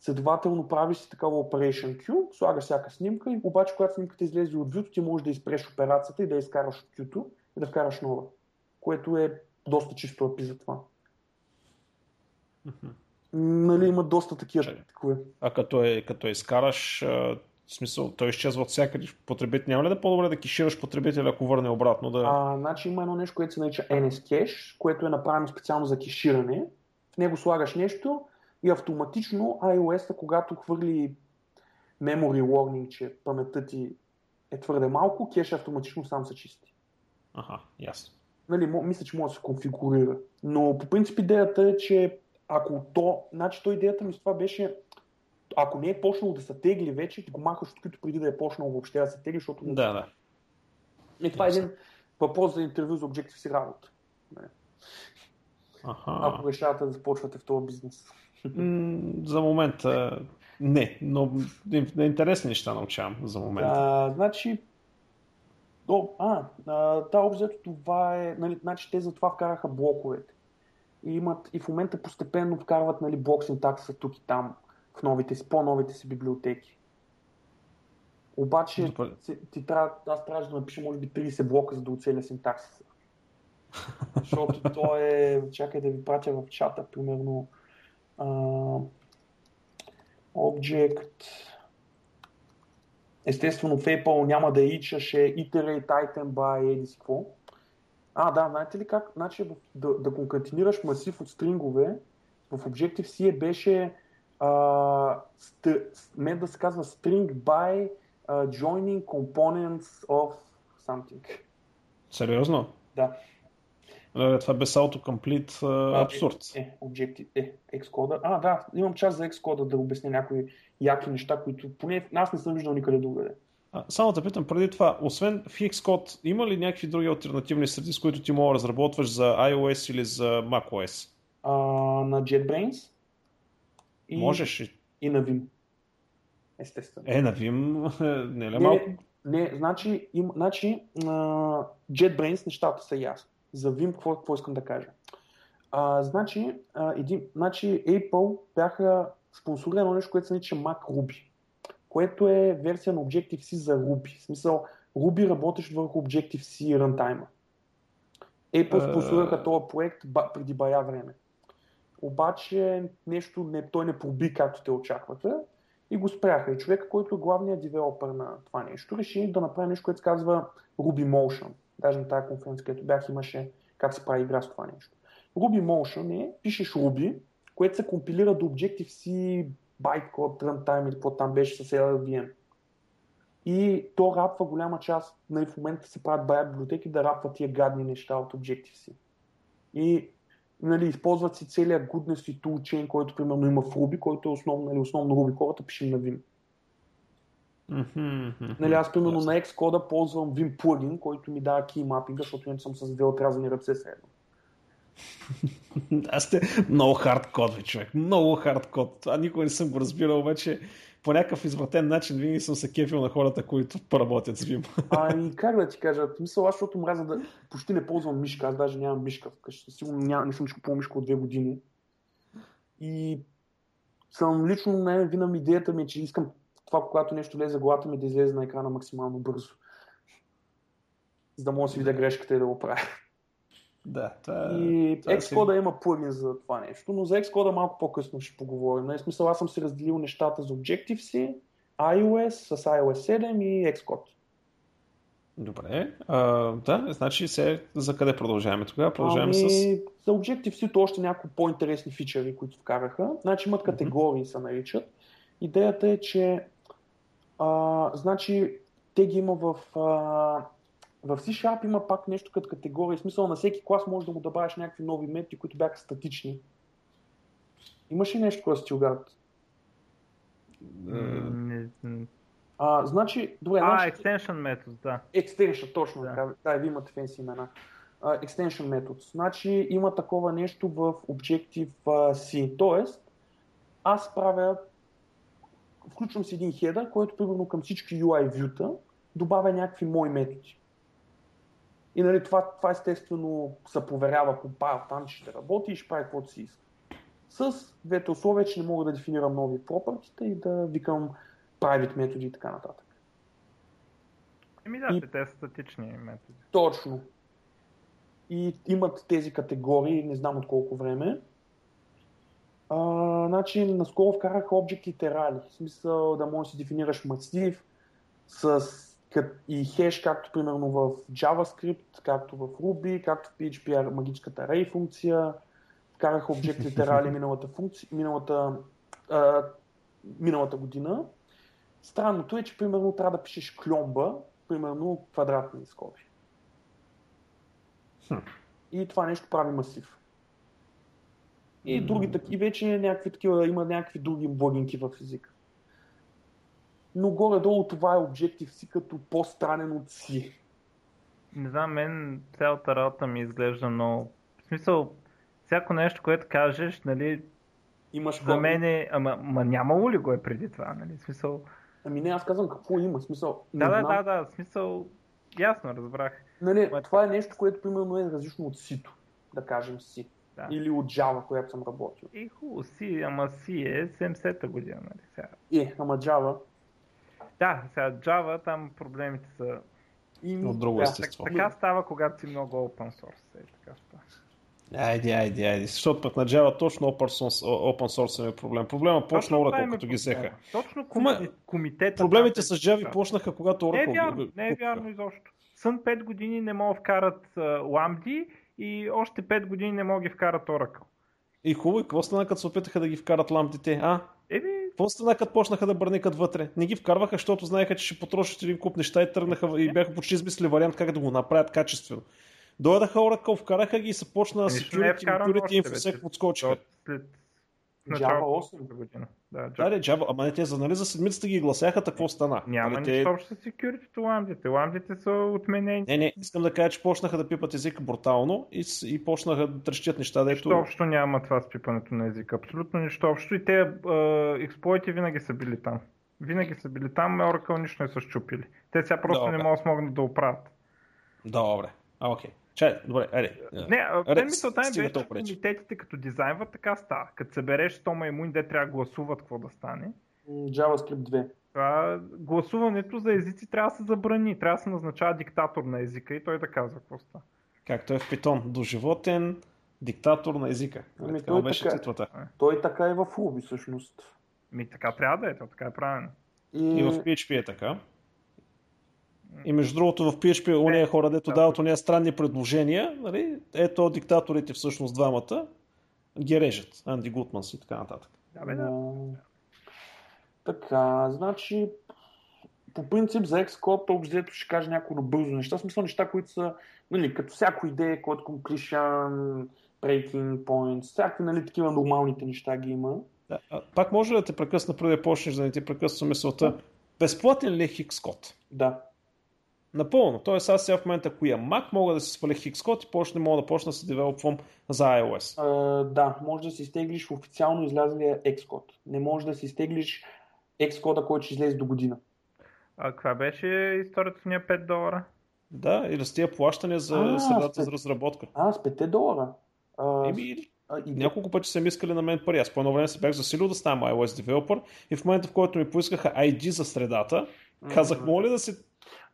[SPEAKER 2] Следователно правиш такава Operation Q, слагаш всяка снимка и обаче когато снимката излезе от вюто, ти можеш да изпреш операцията и да изкараш от Q и да вкараш нова. Което е доста чисто API за това. Нали, има доста такива такива.
[SPEAKER 1] А като, е, като е изкараш, в смисъл, той изчезва от всякъде. Потребител няма ли да е по-добре да кешираш потребителя, ако върне обратно? Да...
[SPEAKER 2] А, значи има едно нещо, което се нарича NS Cache, което е направено специално за кеширане. В него слагаш нещо и автоматично iOS, когато хвърли memory warning, че паметта ти е твърде малко, кеш автоматично сам се чисти.
[SPEAKER 1] Ага, ясно.
[SPEAKER 2] Нали, мисля, че може да се конфигурира. Но по принцип идеята е, че ако то, значи то идеята ми с това беше, ако не е почнало да се тегли вече, ти го махаш открито преди да е почнало въобще да се тегли, защото...
[SPEAKER 1] Да, да.
[SPEAKER 2] И това е един въпрос за интервю за Objective-C работа.
[SPEAKER 1] Аха.
[SPEAKER 2] Ако решавате да започвате в този бизнес.
[SPEAKER 1] За момента не, но интересни неща научавам за момента.
[SPEAKER 2] А, значи, о, а, да, общо това е, нали, значи те затова вкараха блоковете и имат и в момента постепенно вкарват нали, блок синтакса тук и там в новите си, по-новите си библиотеки. Обаче ти, ти трябва, аз трябваше да напиша може би 30 блока, за да оцеля синтаксиса. <laughs> Защото то е, чакай да ви пратя в чата, примерно uh, Object Естествено в Apple няма да ичаше iterate item by еди какво. А, да, знаете ли как? Значи да, да конкатинираш масив от стрингове в Objective-C беше а, мен да се казва string by uh, joining components of something.
[SPEAKER 1] Сериозно?
[SPEAKER 2] Да.
[SPEAKER 1] Е, това без autocomplete uh, абсурд.
[SPEAKER 2] Е, е, Objective, е, Xcode. А, да, имам част за Xcode да обясня някои яки неща, които поне аз не съм виждал никъде другаде.
[SPEAKER 1] А, само да питам преди това, освен в Xcode, има ли някакви други альтернативни среди, с които ти мога да разработваш за iOS или за macOS?
[SPEAKER 2] А, на JetBrains.
[SPEAKER 1] И, Можеш
[SPEAKER 2] и, и на Vim. Естествено.
[SPEAKER 1] Е, на Vim <laughs> не е ли малко?
[SPEAKER 2] Не, не значи, им, значи uh, JetBrains нещата са ясни. За Vim какво, какво искам да кажа? А, значи, а, един, значи Apple бяха спонсорирано нещо, което се нарича Mac Ruby което е версия на Objective-C за Ruby. В смисъл, Ruby работеше върху Objective-C runtime. Apple спонсорираха този проект преди бая време. Обаче нещо не, той не проби както те очаквате и го спряха. И човека, който е главният девелопер на това нещо, реши да направи нещо, което се казва Ruby Motion. Даже на тази конференция, където бях, имаше как се прави игра с това нещо. Ruby Motion е, пишеш Ruby, което се компилира до Objective-C байткод, runtime или какво там беше с LLVM. И то рапва голяма част, нали, в момента се правят бая библиотеки да рапват тия гадни неща от Objective-C. И нали, използват си целият goodness и toolchain, който примерно има в Ruby, който е основно, нали, основно Ruby хората пишем на Vim.
[SPEAKER 1] Mm-hmm.
[SPEAKER 2] Нали, аз примерно yes. на Xcode ползвам Vim плагин, който ми дава key mapping, защото иначе съм с две отрязани ръце средно.
[SPEAKER 1] Аз сте много хардкод, човек. Много хардкод. Това никога не съм го разбирал, обаче по някакъв извратен начин винаги съм се кефил на хората, които поработят с Vim.
[SPEAKER 2] Ами, как да ти кажа, мисъл, аз, защото мразя да почти не ползвам мишка, аз даже нямам мишка вкъщи. Сигурно няма, не съм по мишка от две години. И съм лично не винаги идеята ми, е, че искам това, когато нещо лезе главата ми, да излезе на екрана максимално бързо. За да мога да си видя грешката и да го правя.
[SPEAKER 1] Да, това,
[SPEAKER 2] и това Xcode си... има плагин за това нещо, но за Xcode малко по-късно ще поговорим. На нали, смисъл, аз съм си разделил нещата за Objective-C, iOS с iOS 7 и Xcode.
[SPEAKER 1] Добре. А, да, значи се за къде продължаваме тогава? Продължаваме ами, с...
[SPEAKER 2] За Objective-C то още някои по-интересни фичери, които вкараха. Значи имат категории, mm-hmm. се наричат. Идеята е, че а, значи те ги има в а, в C-Sharp има пак нещо като категория, в смисъл на всеки клас може да му добавиш някакви нови методи, които бяха статични. Имаш ли нещо, което Стилгард? А, значи, добре,
[SPEAKER 3] А,
[SPEAKER 2] значи,
[SPEAKER 3] extension метод, да.
[SPEAKER 2] Extension, точно
[SPEAKER 3] Да.
[SPEAKER 2] така. Да, вие имате фенси имена. Uh, extension метод. Значи има такова нещо в Objective-C. Тоест, аз правя, включвам си един хедър, който примерно към всички UI вюта добавя някакви мои методи. И нали, това, това естествено се проверява по пар там, че ще работи и ще прави каквото си иска. С двете условия, че не мога да дефинирам нови пропъртите и да викам private методи и така нататък.
[SPEAKER 3] Еми да,
[SPEAKER 2] И-
[SPEAKER 3] те са статични методи.
[SPEAKER 2] Точно. И имат тези категории, не знам от колко време. А, значи, наскоро вкарах Object Literali. В смисъл да можеш да си дефинираш масив с кът- и хеш, както примерно в JavaScript, както в Ruby, както в PHP магическата array функция. Вкарах Object Literali миналата, функция, миналата, а, миналата година. Странното е, че примерно трябва да пишеш кльомба, примерно квадратни скоби.
[SPEAKER 1] Хм.
[SPEAKER 2] И това нещо прави масив. И други и вече някакви такива, има някакви други благинки в езика. Но горе-долу това е Objective-C като по-странен от C.
[SPEAKER 3] Не знам, мен цялата работа ми изглежда много... В смисъл, всяко нещо, което кажеш, нали,
[SPEAKER 2] Имаш
[SPEAKER 3] за мен е... Ама, ма нямало ли го е преди това, нали? В смисъл...
[SPEAKER 2] Ами не, аз казвам какво има. В Смисъл,
[SPEAKER 3] Да, да,
[SPEAKER 2] знам.
[SPEAKER 3] да, да, в смисъл... Ясно, разбрах.
[SPEAKER 2] Нали, това е нещо, което примерно е различно от C-то, да кажем C.
[SPEAKER 3] Да.
[SPEAKER 2] Или от Java, която съм работил.
[SPEAKER 3] И хубаво, си, ама си е 70-та година, нали? Сега.
[SPEAKER 2] Е, ама Java.
[SPEAKER 3] Да, сега Java, там проблемите са...
[SPEAKER 2] И,
[SPEAKER 1] От друго
[SPEAKER 2] да.
[SPEAKER 1] естество.
[SPEAKER 3] Така става, когато си много open source. Е, така става.
[SPEAKER 1] Айде, айде, айде. Защото пък на Java точно open source, open source е проблем. Проблема почна Oracle,
[SPEAKER 3] е
[SPEAKER 1] като ги взеха.
[SPEAKER 3] Точно коми... комитета...
[SPEAKER 1] Проблемите с Java почнаха, когато
[SPEAKER 3] Не е
[SPEAKER 1] Oracle
[SPEAKER 3] вярно, не е вярно изобщо. Сън 5 години не могат вкарат uh, ламди и още 5 години не могат да ги вкарат Oracle.
[SPEAKER 1] И хубаво, и какво стана, като се опитаха да ги вкарат лампите? А?
[SPEAKER 3] Еми,
[SPEAKER 1] Какво стана, като почнаха да бърникат вътре? Не ги вкарваха, защото знаеха, че ще потрошат един куп неща и тръгнаха и бяха почти измислили вариант как да го направят качествено. Дойдаха Oracle, вкараха ги и се почна
[SPEAKER 3] Нищо не е
[SPEAKER 1] security, security infosec подскочиха.
[SPEAKER 3] след
[SPEAKER 2] Java
[SPEAKER 3] началото
[SPEAKER 2] 8.
[SPEAKER 3] на година. Да,
[SPEAKER 1] Да,
[SPEAKER 3] Java.
[SPEAKER 1] де, Java, ама не те за, нали, за седмицата ги гласяха, какво стана?
[SPEAKER 3] Няма
[SPEAKER 1] нали,
[SPEAKER 3] нищо общо с security ламдите. Ламдите са отменени.
[SPEAKER 1] Не, не, искам да кажа, че почнаха да пипат езика брутално и, и почнаха да трещят неща,
[SPEAKER 3] Нищо
[SPEAKER 1] дето...
[SPEAKER 3] общо няма това с пипането на езика. Абсолютно нищо общо. И те експлойти винаги са били там. Винаги са били там, Oracle нищо не са щупили. Те сега просто
[SPEAKER 1] Добре.
[SPEAKER 3] не могат да да оправят.
[SPEAKER 1] Добре, а, окей. Чай, добре, айде.
[SPEAKER 3] Не, а,
[SPEAKER 1] Аре,
[SPEAKER 3] мен мисълта ми беше, че комитетите като дизайнват така става. Като събереш 100 маймуни, де трябва да гласуват какво да стане.
[SPEAKER 2] JavaScript 2.
[SPEAKER 3] Това, гласуването за езици трябва да се забрани. Трябва да се назначава диктатор на езика и той да казва какво става.
[SPEAKER 1] Както е в Питон. Доживотен диктатор на езика.
[SPEAKER 2] Ами,
[SPEAKER 1] Ами, така
[SPEAKER 2] той
[SPEAKER 1] беше
[SPEAKER 2] така е.
[SPEAKER 1] титлата.
[SPEAKER 2] Той така и в Ruby всъщност.
[SPEAKER 3] Ми така трябва да е, то така е правилно.
[SPEAKER 2] И,
[SPEAKER 1] И в PHP е така. И между другото в PHP уния хора, дето
[SPEAKER 3] да.
[SPEAKER 1] дават уния странни предложения, нали, ето диктаторите всъщност двамата ги режат. Анди Гутманс и така нататък.
[SPEAKER 3] Да, бе, да.
[SPEAKER 2] Така, значи по принцип за Xcode общо взето ще кажа някои набързо неща. В смисъл неща, които са, нали, като всяко идея, код completion, breaking points, всякакви, нали, такива нормалните неща ги има.
[SPEAKER 1] Да, а, пак може ли да те прекъсна преди да почнеш да не ти прекъсвам мисълта? Безплатен ли е Xcode?
[SPEAKER 2] Да.
[SPEAKER 1] Напълно. Тоест аз сега в момента, ако имам Mac, мога да си сваля Xcode и почне, мога да почна да се девелопвам за iOS.
[SPEAKER 2] А, да, може да си изтеглиш официално излязлия Xcode. Не може да си изтеглиш Xcode, който ще излезе до година.
[SPEAKER 3] А каква беше историята с уния 5 долара?
[SPEAKER 1] Да, или с тия плащания за
[SPEAKER 2] А,
[SPEAKER 1] средата
[SPEAKER 2] спе-
[SPEAKER 1] за разработка.
[SPEAKER 2] А, с 5 долара. А,
[SPEAKER 1] Еми,
[SPEAKER 2] а, и,
[SPEAKER 1] няколко пъти са ми искали на мен пари. Аз по едно време се бях засилил да ставам iOS девелопър и в момента, в който ми поискаха ID за средата, казах, моля да си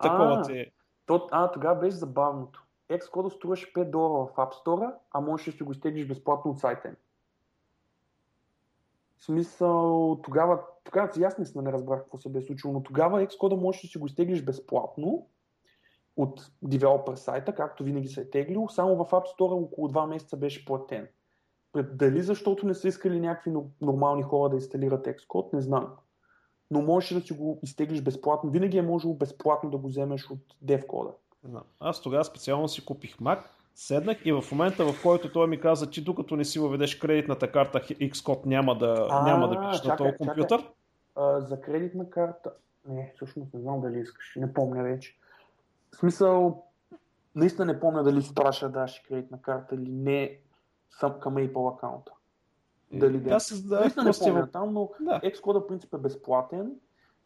[SPEAKER 1] такова
[SPEAKER 2] А.
[SPEAKER 1] ти.
[SPEAKER 2] То, а, тогава беше забавното. Xcode струваше 5 долара в App Store, а можеш да си го изтеглиш безплатно от сайта им. В смисъл, тогава, тогава аз наистина не разбрах какво се бе случило, но тогава Xcode можеш да си го изтеглиш безплатно от девелопер сайта, както винаги се е теглил, само в App Store около 2 месеца беше платен. Дали защото не са искали някакви но- нормални хора да инсталират Xcode, не знам. Но можеш да си го изтеглиш безплатно. Винаги е можело безплатно да го вземеш от.
[SPEAKER 1] Не знам. Аз тогава специално си купих Mac, седнах и в момента, в който той ми каза, че докато не си въведеш кредитната карта Xcode няма да,
[SPEAKER 2] А,
[SPEAKER 1] няма да видиш на този компютър.
[SPEAKER 2] А, за кредитна карта. Не, всъщност не знам дали искаш. Не помня вече. В смисъл, наистина не помня дали спраша да ще кредитна карта или не съм към Apple акаунта. Дали да.
[SPEAKER 1] Аз да,
[SPEAKER 2] Наистина не
[SPEAKER 1] просто
[SPEAKER 2] помня
[SPEAKER 1] е-
[SPEAKER 2] там, но
[SPEAKER 1] Да.
[SPEAKER 2] Xcode принцип е безплатен.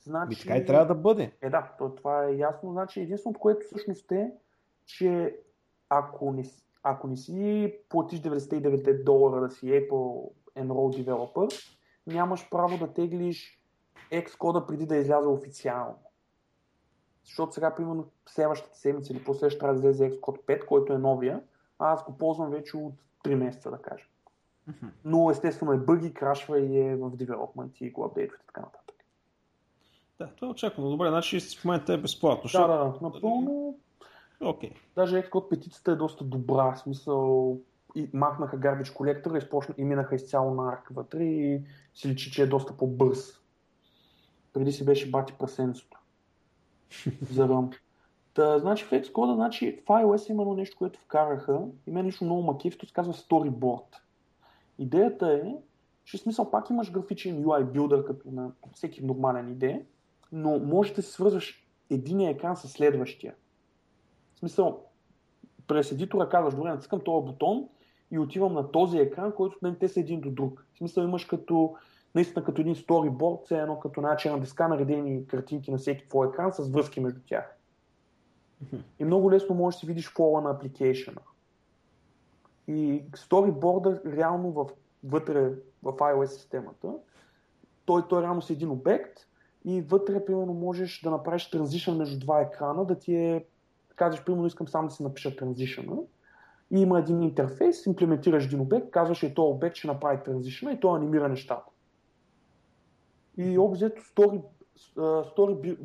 [SPEAKER 2] Значи...
[SPEAKER 1] така и трябва да бъде.
[SPEAKER 2] Е, да, то, това е ясно. Значи, единственото, което всъщност е, че ако не, ако не си платиш 99 долара да си Apple Enroll Developer, нямаш право да теглиш Xcode преди да изляза официално. Защото сега, примерно, следващата седмица или после трябва да излезе Xcode 5, който е новия, а аз го ползвам вече от 3 месеца, да кажем. Но естествено е бъги, крашва и е в development и го апдейтват и така нататък.
[SPEAKER 1] Да, това е очаквано. Добре, значи в момента е безплатно.
[SPEAKER 2] Да, да, да, напълно
[SPEAKER 1] Окей.
[SPEAKER 2] Даже Xcode петицата е доста добра, в смисъл и махнаха Garbage колектора и, спочна, и минаха изцяло на арк вътре и си личи, че е доста по-бърз. Преди си беше бати прасенцето. <laughs> За ръм. Та, значи в Xcode, значи в iOS има едно нещо, което вкараха и мен лично много макив, то се казва Storyboard. Идеята е, че смисъл пак имаш графичен UI билдър, като на всеки нормален идея, но можеш да си свързваш единия екран с следващия. В смисъл, през едитора казваш, добре, натискам този бутон и отивам на този екран, който нали, те са един до друг. В смисъл имаш като, наистина като един сториборд, все едно като начин на деска, наредени картинки на всеки твой екран с връзки между тях. И много лесно можеш да си видиш фола на апликейшена. И сториборда реално в, вътре в iOS системата, той, той реално си един обект и вътре, примерно, можеш да направиш транзишън между два екрана, да ти е казваш, примерно, искам сам да си напиша транзишъна. И има един интерфейс, имплементираш един обект, казваш, е този обект ще направи транзишъна и той анимира нещата. И обзето story, story,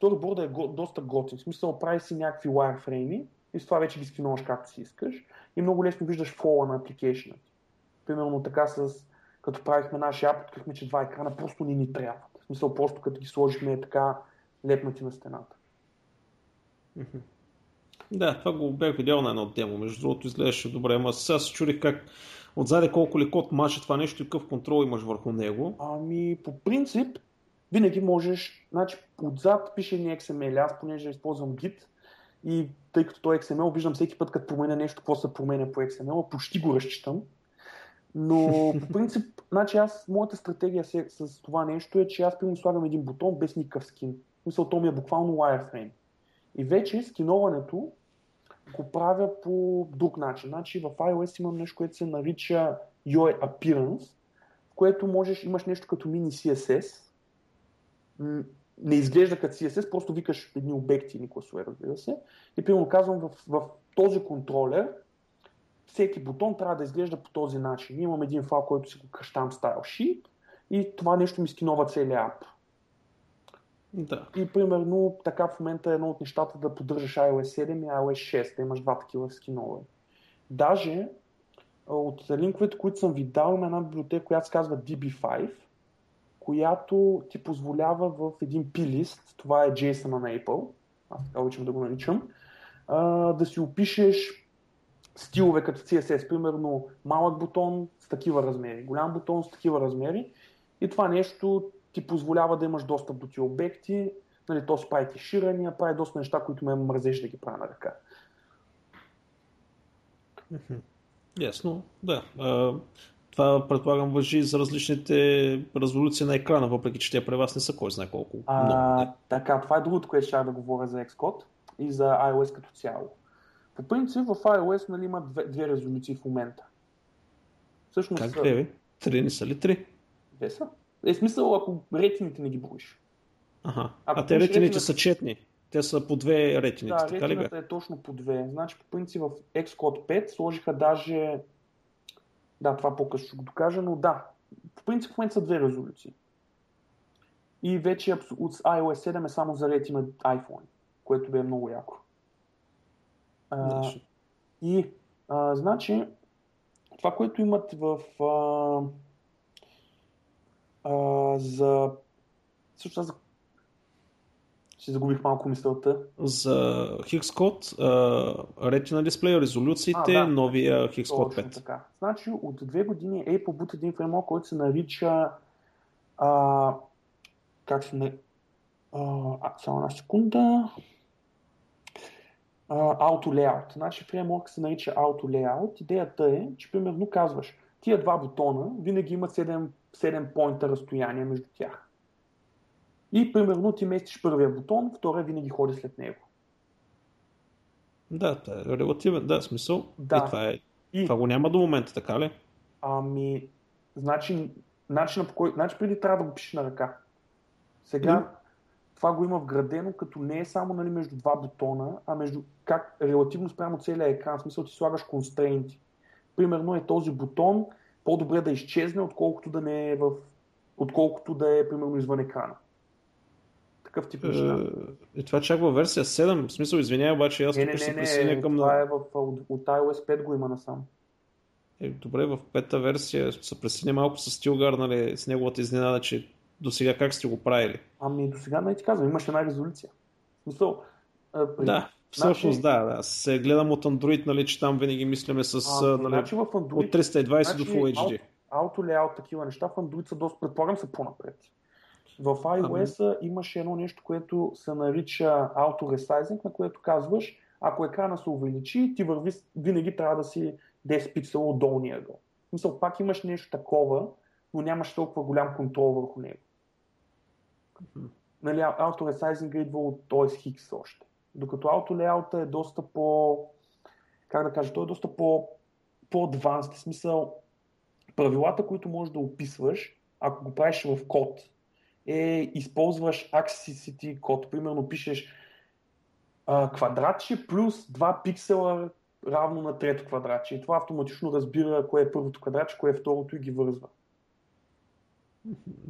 [SPEAKER 2] storyboard е го, доста готин. В смисъл, прави си някакви wireframe и с това вече ги скинуваш както си искаш. И много лесно виждаш фола на апликейшена. Примерно така с като правихме нашия ап, открихме, че два екрана просто не ни трябват. В смисъл, просто като ги сложихме така лепнати на стената.
[SPEAKER 1] Да, това го бях видял на едно демо. Между другото изглеждаше добре, ама сега се чудих как отзаде колко ли код маче това нещо и какъв контрол имаш върху него.
[SPEAKER 2] Ами, по принцип, винаги можеш, значи отзад пише ни XML, аз понеже използвам Git и тъй като той е XML, виждам всеки път, като променя нещо, какво се променя по XML, почти го разчитам. Но <laughs> по принцип, значи аз, моята стратегия с, с това нещо е, че аз примерно слагам един бутон без никакъв скин. Мисъл, то ми е буквално wireframe. И вече скиноването го правя по друг начин. Значи в iOS имам нещо, което се нарича UI Appearance, в което можеш, имаш нещо като мини CSS. Не изглежда като CSS, просто викаш едни обекти или класове, разбира се. И примерно казвам в, в този контролер, всеки бутон трябва да изглежда по този начин. Имам един файл, който си го кръщам style sheet и това нещо ми скинова целият ап.
[SPEAKER 1] Да.
[SPEAKER 2] И примерно така в момента е едно от нещата да поддържаш iOS 7 и iOS 6, да имаш два такива скинове. Даже от линковете, които съм ви дал, има една библиотека, която се казва DB5, която ти позволява в един plist, това е JSON на Apple, аз така обичам да го наричам, да си опишеш стилове като CSS, примерно малък бутон с такива размери, голям бутон с такива размери и това нещо ти позволява да имаш достъп до тия обекти, нали, то прави кеширания, прави доста неща, които ме мразеш да ги правя на ръка.
[SPEAKER 1] Ясно, да. Това предполагам въжи за различните резолюции на екрана, въпреки че те при вас не са кой знае колко.
[SPEAKER 2] А,
[SPEAKER 1] много.
[SPEAKER 2] така, това е другото, което ще да говоря за Xcode и за iOS като цяло. По принцип в iOS нали, има две, две резолюции в момента. Всъщност
[SPEAKER 1] Как две? Три не са ли три?
[SPEAKER 2] Две са. Е, смисъл, ако ретините не ги броиш.
[SPEAKER 1] Ага.
[SPEAKER 2] Ако
[SPEAKER 1] а те ретините
[SPEAKER 2] ретина-
[SPEAKER 1] са четни. Те са по две ретините,
[SPEAKER 2] Да,
[SPEAKER 1] така ли бе?
[SPEAKER 2] е точно по две. Значи, по принцип в Xcode 5 сложиха даже... Да, това по-късно ще го докажа, но да. По принцип в момента са две резолюции. И вече от iOS 7 е само за ретина iPhone, което бе много яко. А,
[SPEAKER 1] Да,
[SPEAKER 2] и, а, значи, това, което имат в... А, а, за... Също за- си загубих малко мисълта.
[SPEAKER 1] За Xcode, uh, Retina дисплея, резолюциите,
[SPEAKER 2] А, да.
[SPEAKER 1] новия Xcode
[SPEAKER 2] Точно
[SPEAKER 1] 5.
[SPEAKER 2] така. Значи от две години Apple бута един фреймворк, който се нарича а, как се, на- а, само една секунда. Auto Layout. Значи фреймворк се нарича Auto Layout. Идеята е, че примерно казваш, тия два бутона винаги имат 7, 7 поинта разстояние между тях. И примерно ти местиш първия бутон, втория винаги ходи след него.
[SPEAKER 1] Да, това е релативен, да, смисъл.
[SPEAKER 2] Да.
[SPEAKER 1] И това, е,
[SPEAKER 2] И,
[SPEAKER 1] това го няма до момента, така ли?
[SPEAKER 2] ами, значи, начинът по кой, значи преди трябва да го пишеш на ръка. Сега
[SPEAKER 1] Мгм.
[SPEAKER 2] това го има вградено, като не е само нали, между два бутона, а между как релативно спрямо целия екран. В смисъл ти слагаш констрейнти. Примерно е този бутон по-добре да изчезне, отколкото да не е в отколкото да е примерно извън екрана. Такъв тип неща.
[SPEAKER 1] Е, това чак във версия 7, в смисъл, извинявай, обаче аз
[SPEAKER 2] Не,
[SPEAKER 1] тук
[SPEAKER 2] не,
[SPEAKER 1] ще
[SPEAKER 2] не,
[SPEAKER 1] се присъединя към...
[SPEAKER 2] това е в, от, от iOS 5 го има насам.
[SPEAKER 1] Е, добре, в пета версия се пресиня малко с Стилгар, нали, с неговата изненада, че до сега как сте го правили.
[SPEAKER 2] Ами до сега не ти казвам, имаше една резолюция. В смисъл, при-
[SPEAKER 1] Да, всъщност
[SPEAKER 2] Значи-
[SPEAKER 1] да, да. Се гледам от Android, нали, че там винаги мислиме с,
[SPEAKER 2] а,
[SPEAKER 1] а, нали,
[SPEAKER 2] значи в
[SPEAKER 1] от
[SPEAKER 2] Android,
[SPEAKER 1] 320 до
[SPEAKER 2] значи,
[SPEAKER 1] Full HD.
[SPEAKER 2] auto layout, такива неща в Android са доста, предполагам, са по-напред. В iOS имаше едно нещо, което се нарича Auto Resizing, на което казваш, ако екрана се увеличи, ти върви, винаги трябва да си 10 пиксела от долния ъгъл. В смисъл, пак имаш нещо такова, но нямаш толкова голям контрол върху него. Нали, Auto Resizing идва от OS X още. Докато Auto Layout е доста по... Как да кажа, той е доста по по-адванс, в смисъл правилата, които можеш да описваш, ако го правиш в код, е използваш Axicity код. Примерно пишеш а, квадратче плюс 2 пиксела равно на трето квадратче. И това автоматично разбира кое е първото квадратче, кое е второто и ги вързва.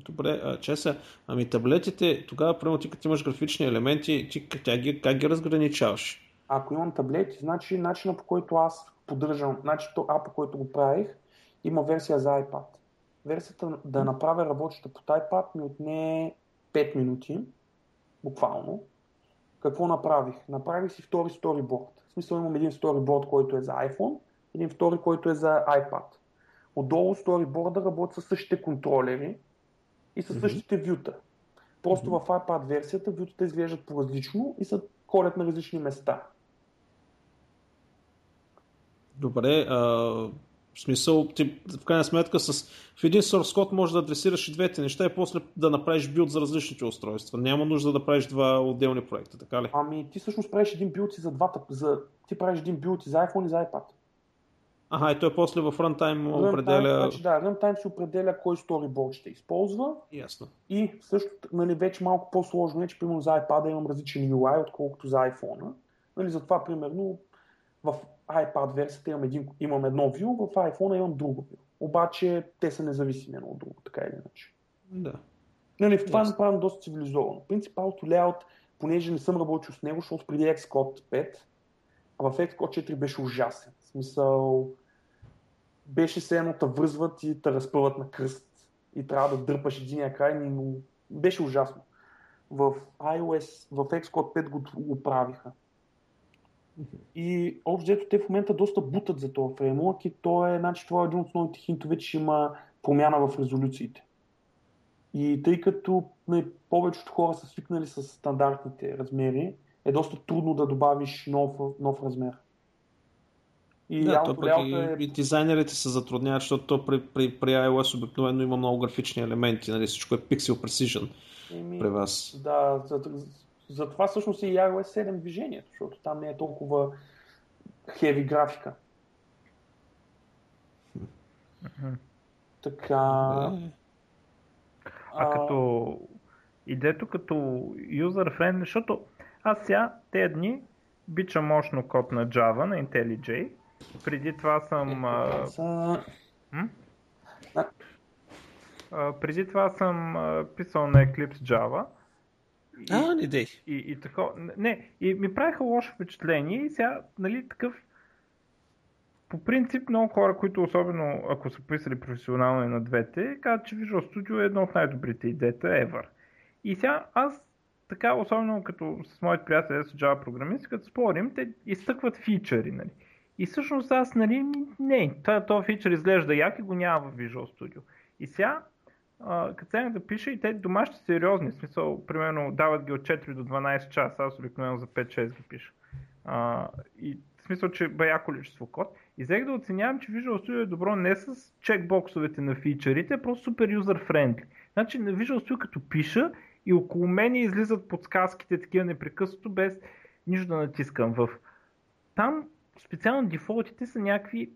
[SPEAKER 1] Добре, а, че са, ами таблетите, тогава, примерно, ти като имаш графични елементи, ти как, ги, как ги разграничаваш?
[SPEAKER 2] Ако имам таблети, значи начинът по който аз поддържам, значи то апа, който го правих, има версия за iPad. Версията да направя работеща под iPad ми отне 5 минути, буквално. Какво направих? Направих си втори сториборд. В смисъл имам един сториборд, който е за iPhone, един втори, който е за iPad. Отдолу сториборда работи с същите контролери и с
[SPEAKER 1] Мгм.
[SPEAKER 2] същите вюта. Просто в iPad версията вютата изглеждат по-различно и са ходят на различни места.
[SPEAKER 1] Добре, а, в смисъл, ти в крайна сметка с, в един source код можеш да адресираш и двете неща и после да направиш билд за различните устройства. Няма нужда да правиш два отделни проекта, така ли?
[SPEAKER 2] Ами ти всъщност правиш един билд и за двата. За... Ти правиш един билд и за iPhone и за iPad.
[SPEAKER 1] Ага, и той после в runtime
[SPEAKER 2] Runtime,
[SPEAKER 1] определя...
[SPEAKER 2] Значи, да, Runtime си определя кой storyboard ще използва
[SPEAKER 1] Ясно.
[SPEAKER 2] и също нали, вече малко по-сложно е, че примерно за iPad имам различен UI, отколкото за iPhone. Нали, затова примерно в iPad версията имам, един, имам едно view, в iPhone имам друго view. Обаче те са независими едно от друго, така или иначе.
[SPEAKER 1] Да.
[SPEAKER 2] Нали, в това е
[SPEAKER 1] Ясно.
[SPEAKER 2] направено доста цивилизовано. Принцип, Auto Layout, понеже не съм работил с него, защото преди Xcode 5, а в Xcode 4 беше ужасен. В смисъл, беше се едно те връзват и те разпъват на кръст и трябва да дърпаш единия край, но беше ужасно. В iOS, в Xcode 5 го, го правиха. И общо взето те в момента доста бутат за този фреймворк и то е, значи, това е един от основните хинтове, че има промяна в резолюциите. И тъй като нали, повечето хора са свикнали с стандартните размери, е доста трудно да добавиш нов, нов размер. И
[SPEAKER 1] Да, то пък и, и дизайнерите се затрудняват, защото то при, при, при iOS обикновено има много графични елементи, нали? всичко е pixel precision
[SPEAKER 2] Еми,
[SPEAKER 1] при вас.
[SPEAKER 2] Да, за, за това всъщност е и iOS 7 движението, защото там не е толкова хеви графика. Така.
[SPEAKER 1] Е,
[SPEAKER 3] А като идето като user friendly, защото аз сега тези дни бича мощно код на Java, на IntelliJ. Преди това съм... а,
[SPEAKER 2] са...
[SPEAKER 3] а, преди това съм а, писал на Eclipse Java. И,
[SPEAKER 1] А, не дей.
[SPEAKER 3] и, и тако, не, и ми правиха лошо впечатление и сега, нали, такъв по принцип много хора, които особено ако са писали професионално и на двете, казват, че Visual Studio е едно от най-добрите идеята ever. И сега аз така, особено като с моите приятели с Java програмисти, като спорим, те изтъкват фичъри, нали. И всъщност аз, нали, не, този фичър изглежда як и го няма в Visual Studio. И сега а, като седнах да пиша и те домашни сериозни, в смисъл, примерно дават ги от 4 до 12 часа, аз обикновено за 5-6 ги пиша. А, и в смисъл, че бая количество код. И взех да оценявам, че Visual Studio е добро не с чекбоксовете на фичерите, а просто супер юзер френдли. Значи на Visual Studio като пиша и около мен излизат подсказките такива непрекъснато, без нищо да натискам. В... Там специално дефолтите са някакви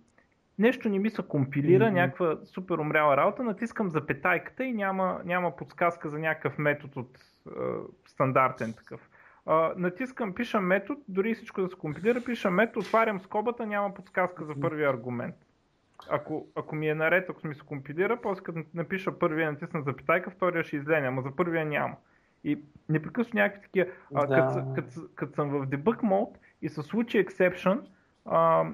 [SPEAKER 3] нещо не ми се компилира, mm-hmm. някаква супер умряла работа, натискам запетайката и няма, няма подсказка за някакъв метод от е, стандартен такъв. Е, натискам, пиша метод, дори всичко да се компилира, пиша метод, отварям скобата, няма подсказка за първия аргумент. Ако, ако ми е наред, ако ми се компилира, после като напиша първия, натисна запетайка, втория ще изленя, ама за първия няма. И непрекъснато някакви такива. Да. Като, като, като съм в debug mode и се случи exception, а,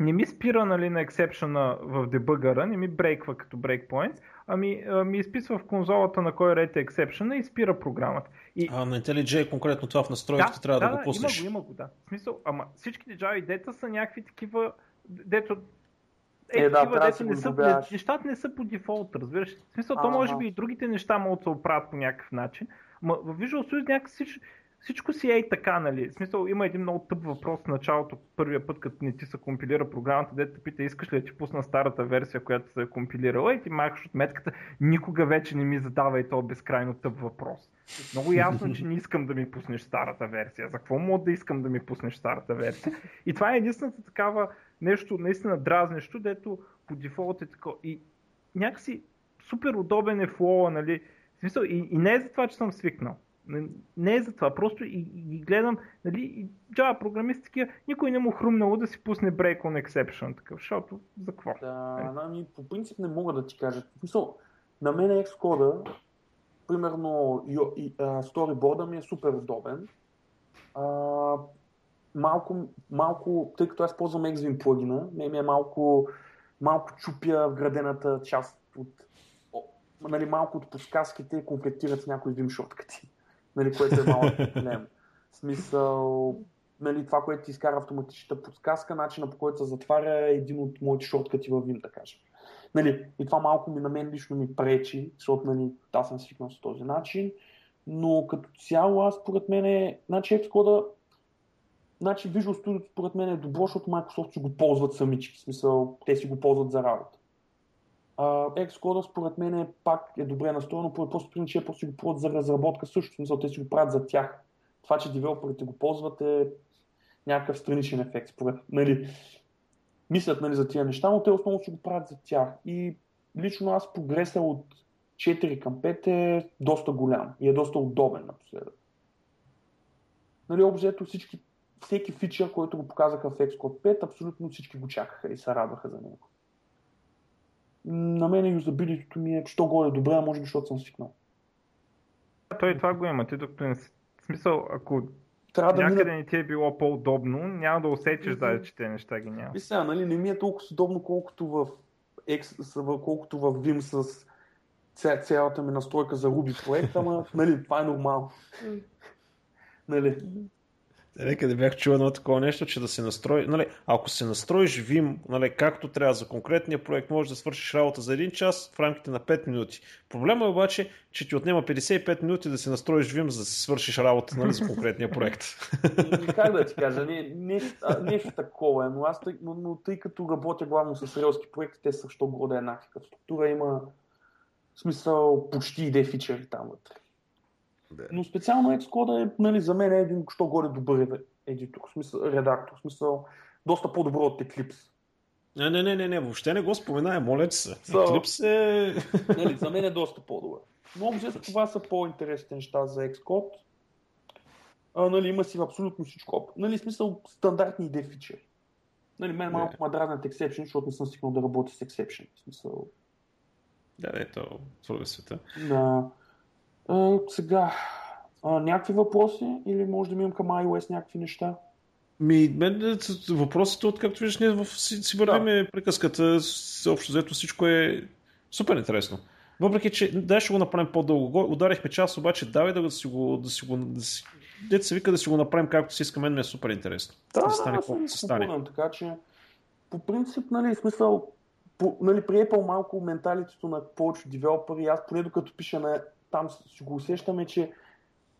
[SPEAKER 3] не ми спира нали, на ексепшена в дебъгъра, не ми брейква като брейкпоинт, ами ми изписва в конзолата на кой ред е ексепшена и спира програмата. И...
[SPEAKER 1] А на IntelliJ конкретно това в настройките
[SPEAKER 3] да,
[SPEAKER 1] трябва
[SPEAKER 3] да,
[SPEAKER 1] да, го пуснеш.
[SPEAKER 3] Има го, има го, да. В смисъл, ама всичките Java дета са някакви такива, дето е, е да, дето не са, нещата не са по дефолт, разбираш. В смисъл, то може би и другите неща могат да се оправят по някакъв начин, но в Visual Studio някакси всичко си е и така, нали? В смисъл, има един много тъп въпрос в началото, първия път, като не ти се компилира програмата, дете пита, искаш ли да ти пусна старата версия, която се е компилирала и ти махаш от метката, никога вече не ми задава и то безкрайно тъп въпрос. Много ясно, че не искам да ми пуснеш старата версия. За какво мога да искам да ми пуснеш старата версия? И това е единствената такава нещо наистина дразнещо, дето по дефолт е такова. И някакси супер удобен е флоа, нали? В смисъл, и, и не е за това, че съм свикнал. Не е за това, просто и, и гледам, нали, и Java програмист такива, никой не му хрумнало да си пусне break on exception, такъв, защото за какво?
[SPEAKER 2] Да, ами, по принцип не мога да ти кажа. Мисъл, на мен Xcode, примерно, и, и, а, сториборда ми е супер удобен. А, малко, малко, тъй като аз ползвам Xvim плагина, ме ми е малко, малко чупя вградената част от нали, малко от подсказките комплектират с някои Vim шорткати нали, което е малък <laughs> проблем. В смисъл, нали, това, което ти изкара автоматичната подсказка, начина по който се затваря е един от моите шорткати във Vim, да кажем. Нали, и това малко ми на мен лично ми пречи, защото нали, аз съм свикнал с този начин, но като цяло аз според мен е, значи Xcode Значи Visual Studio според мен е добро, защото Microsoft си го ползват самички, в смисъл те си го ползват за работа. Xcode според мен е пак е добре настроено, по просто причина, че просто го ползват за разработка също, смисъл те си го правят за тях. Това, че девелоперите го ползват е някакъв страничен ефект, според нали, мислят нали, за тия неща, но те основно си го правят за тях. И лично аз прогреса от 4 към 5 е доста голям и е доста удобен напоследък. Нали, обзето всички, всеки фичър, който го показаха в Xcode 5, абсолютно всички го чакаха и се радваха за него на мен юзабилитето ми е, що горе добре, а може би, защото съм свикнал.
[SPEAKER 3] Той това го има. Ти докато не... В смисъл, ако трябва да някъде мина... не ти е било по-удобно, няма да усетиш да, че те неща ги няма.
[SPEAKER 2] И сега, нали, не ми е толкова удобно, колкото в, X, колкото в Vim с цялата ми настройка за Ruby проект, ама <laughs> нали, това е нормално. нали.
[SPEAKER 1] Нека да бях чул едно такова нещо, че да се настрои. Нали, ако се настроиш Vim нали, както трябва за конкретния проект, можеш да свършиш работа за един час в рамките на 5 минути. Проблема е обаче, че ти отнема 55 минути да се настроиш Vim, за да си свършиш работа нали, за конкретния проект.
[SPEAKER 2] как да ти кажа, не, не, нещо такова е, но аз тъй, но, но тъй като работя главно с релски проекти, те са що годе еднакви. Като структура има смисъл почти иде фичери там вътре. Да. Но специално Xcode е, нали, за мен е един, що горе добър едитор, в смисъл, редактор, в смисъл, доста по-добро от Eclipse.
[SPEAKER 1] Не, не, не, не, не, въобще не го споменай, моля се. So, Eclipse е... <laughs>
[SPEAKER 2] нали, за мен е доста по-добър. Но общо това са по-интересни неща за Xcode. А, нали, има си абсолютно всичко. Нали, смисъл стандартни идеи фичери. Нали, мен малко ма дразнат exception, защото не съм стигнал да работя с exception. В смисъл...
[SPEAKER 1] Да, ето, твърде света.
[SPEAKER 2] Да. А, сега, а, някакви въпроси или може да минем към iOS някакви неща?
[SPEAKER 1] Ми, мен, въпросите от, както виждаш, ние в, си, си вървиме да. приказката, общо взето всичко е супер интересно. Въпреки, че дай ще го направим по-дълго. Ударихме час, обаче давай да си го, да си го, да си, дете се вика да си го направим както си иска, мен ми е супер интересно.
[SPEAKER 2] Да, да, стане, да, се стане. така че по принцип, нали, смисъл, по, нали, при Apple малко менталитето на повече девелопери, аз поне докато пиша на там го усещаме, че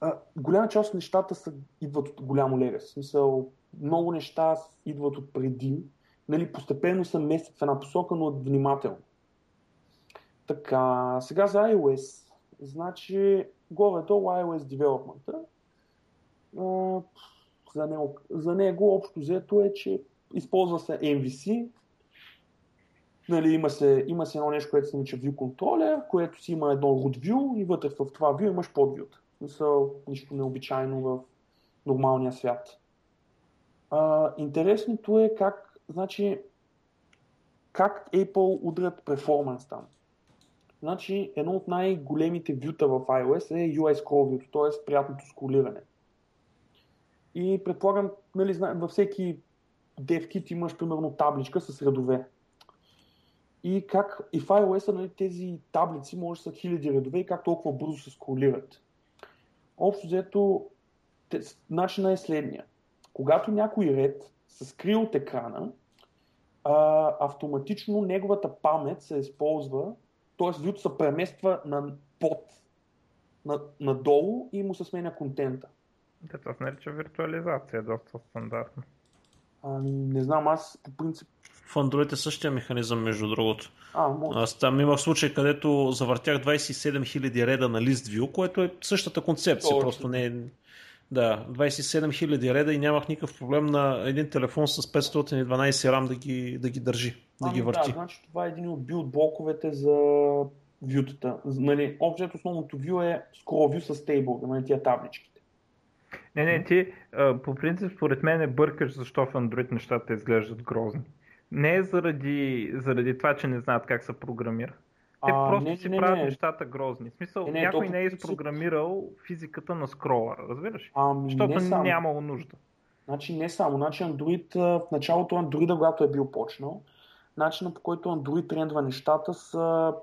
[SPEAKER 2] а, голяма част от нещата са, идват от голямо лега. В смисъл, много неща идват от преди. Нали, постепенно са местят в една посока, но внимателно. Така, сега за iOS. Значи, горе-долу iOS Development. За него, за него общо взето е, че използва се MVC, Нали, има, се, има се едно нещо, което се нарича View Controller, което си има едно root view и вътре в това view имаш подвюта. Са нищо необичайно в нормалния свят. А, интересното е как, значи, как Apple удрят перформанс там. Значи, едно от най-големите вюта в iOS е UI Scroll View, т.е. приятното скролиране. И предполагам, нали, във всеки DevKit имаш примерно табличка с редове и как и в iOS нали, тези таблици може да са хиляди редове и как толкова бързо се скролират. Общо взето, начинът е следния. Когато някой ред се скрие от екрана, а, автоматично неговата памет се използва, т.е. вюто се премества на под, на, надолу и му се сменя контента.
[SPEAKER 3] Да, това се нарича виртуализация, доста стандартно.
[SPEAKER 2] А, не знам, аз по принцип
[SPEAKER 1] в Android е същия механизъм, между другото.
[SPEAKER 2] А, може.
[SPEAKER 1] Аз там имах случай, където завъртях 27 000 реда на ListView, което е същата концепция, Точно. просто не е... Да, 27 000 реда и нямах никакъв проблем на един телефон с 512 RAM да ги, да ги държи, да
[SPEAKER 2] ами,
[SPEAKER 1] ги върти.
[SPEAKER 2] Да, значи това е един от билд блоковете за вютата. Нали, общо основното view е scroll view с table, нали, тия табличките.
[SPEAKER 3] Не, не, ти по принцип според мен е бъркаш защо в Android нещата изглеждат грозни. Не е заради, заради това, че не знаят как се програмира. Те а, просто не, си не, правят не. нещата грозни. В смисъл, не, не, някой не е изпрограмирал физиката на скрола, разбираш?
[SPEAKER 2] Ами,
[SPEAKER 3] Защото
[SPEAKER 2] не само.
[SPEAKER 3] нямало нужда.
[SPEAKER 2] Значи не само. Значи Android, в началото Android, когато е бил почнал, начинът по който Android трендва нещата са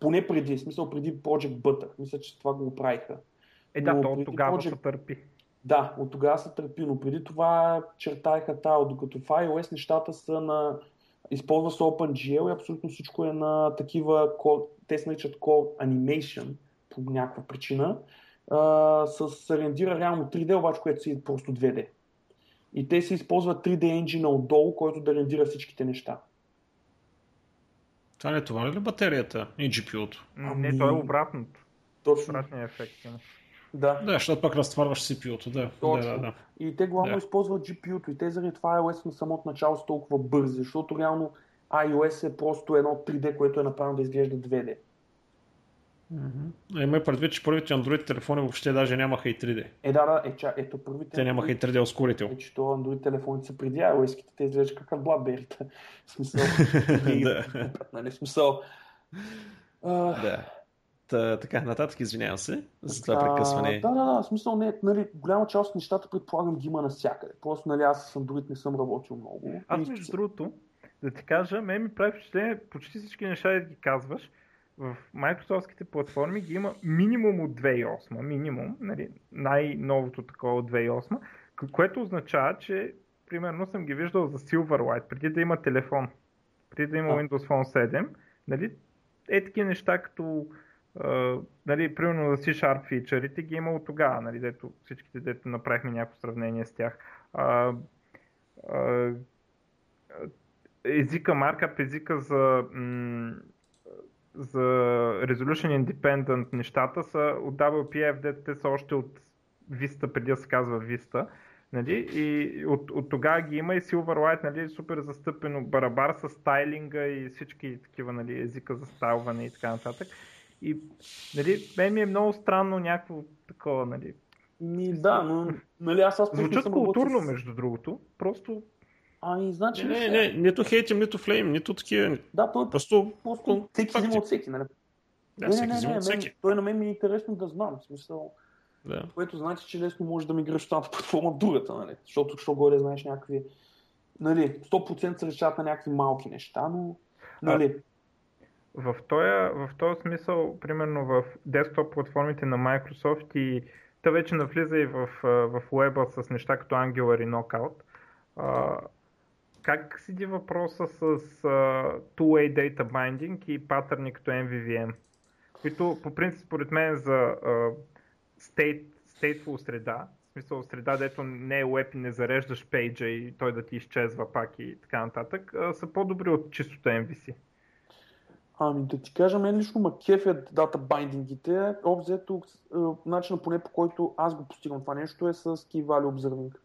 [SPEAKER 2] поне преди, в смисъл преди Project Butter. Мисля, че това го правиха.
[SPEAKER 3] Е, да, то тогава Project... се търпи.
[SPEAKER 2] Да, от тогава се търпи, но преди това чертаеха тао, докато в iOS нещата са на... Използва се OpenGL и абсолютно всичко е на такива, те се наричат Core Animation по някаква причина, а, с рендира реално 3D, обаче което си е просто 2D. И те се използват 3D engine отдолу, който да рендира всичките неща.
[SPEAKER 1] Това не е това ли батерията и GPU-то?
[SPEAKER 3] Ами... Не, то е обратното.
[SPEAKER 2] Точно.
[SPEAKER 3] Обратният ефект.
[SPEAKER 2] Да.
[SPEAKER 1] Да, защото пък разтварваш CPU-то, да.
[SPEAKER 2] Точно.
[SPEAKER 1] да, да,
[SPEAKER 2] И те главно да. използват GPU-то и те заради това iOS на самото начало са толкова бързи, защото реално iOS е просто едно 3D, което е направено да изглежда 2D.
[SPEAKER 1] Mm-hmm. Има предвид, че първите Android телефони въобще даже нямаха и 3D.
[SPEAKER 2] Е, да, да, е, ча, ето първите.
[SPEAKER 1] Те нямаха и 3D ускорител.
[SPEAKER 2] Е, че то Android телефоните са преди iOS-ките, те изглеждат как BlackBerry. В смисъл. да. Нали, смисъл.
[SPEAKER 1] Да. Та, така, нататък извинявам се за това прекъсване.
[SPEAKER 2] Да, да, да, в смисъл не, нали, голяма част от нещата предполагам ги има навсякъде. Просто нали, аз с Android не съм работил много.
[SPEAKER 3] Аз между другото, да ти кажа, ме ми прави впечатление, почти всички неща да ги казваш, в Microsoftските платформи ги има минимум от 2008, минимум, нали, най-новото такова от 2008, което означава, че примерно съм ги виждал за Silverlight, преди да има телефон, преди да има Windows Phone 7, нали, е такива неща като нали, примерно за C-Sharp фичърите ги е има от тогава, нали, дето всичките, дето направихме някакво сравнение с тях. Uh, uh, езика, маркап езика за, м- за Resolution Independent нещата са от WPF, дето те са още от Vista, преди да се казва Vista. Нали? И от, от тогава ги има и Silverlight, нали, супер застъпено барабар с стайлинга и всички такива нали, езика за стайлване и така нататък. И нали, мен ми е много странно някакво такова, нали.
[SPEAKER 2] Ми, да, но нали, аз аз
[SPEAKER 3] Звучат културно, с... между другото. Просто
[SPEAKER 2] Ами, значи.
[SPEAKER 1] Не, не, не, нито хейтим, нито флейм, нито такива.
[SPEAKER 2] Да, той просто. просто всеки взима от всеки, нали?
[SPEAKER 1] Да, всеки взима от всеки.
[SPEAKER 2] Той на мен ми е интересно да знам. В смисъл.
[SPEAKER 1] Да.
[SPEAKER 2] Което значи, че лесно може да мигрираш от едната платформа в другата, нали? Защото що горе знаеш някакви. Нали, 100% се решават на някакви малки неща, но. Нали,
[SPEAKER 3] в този, в този смисъл, примерно в десктоп платформите на Microsoft и та вече навлиза и в, в Web с неща като Angular и Knockout, как седи въпроса с uh, two-way data binding и патърни като MVVM? Които по принцип според мен за uh, state, stateful среда, в смисъл среда, дето не е web и не зареждаш пейджа и той да ти изчезва пак и така нататък, uh, са по-добри от чистото MVC.
[SPEAKER 2] Ами да ти кажа, мен лично ма кефят дата байдингите. Обзето, начинът поне по който аз го постигам това нещо е с Key Value Observing.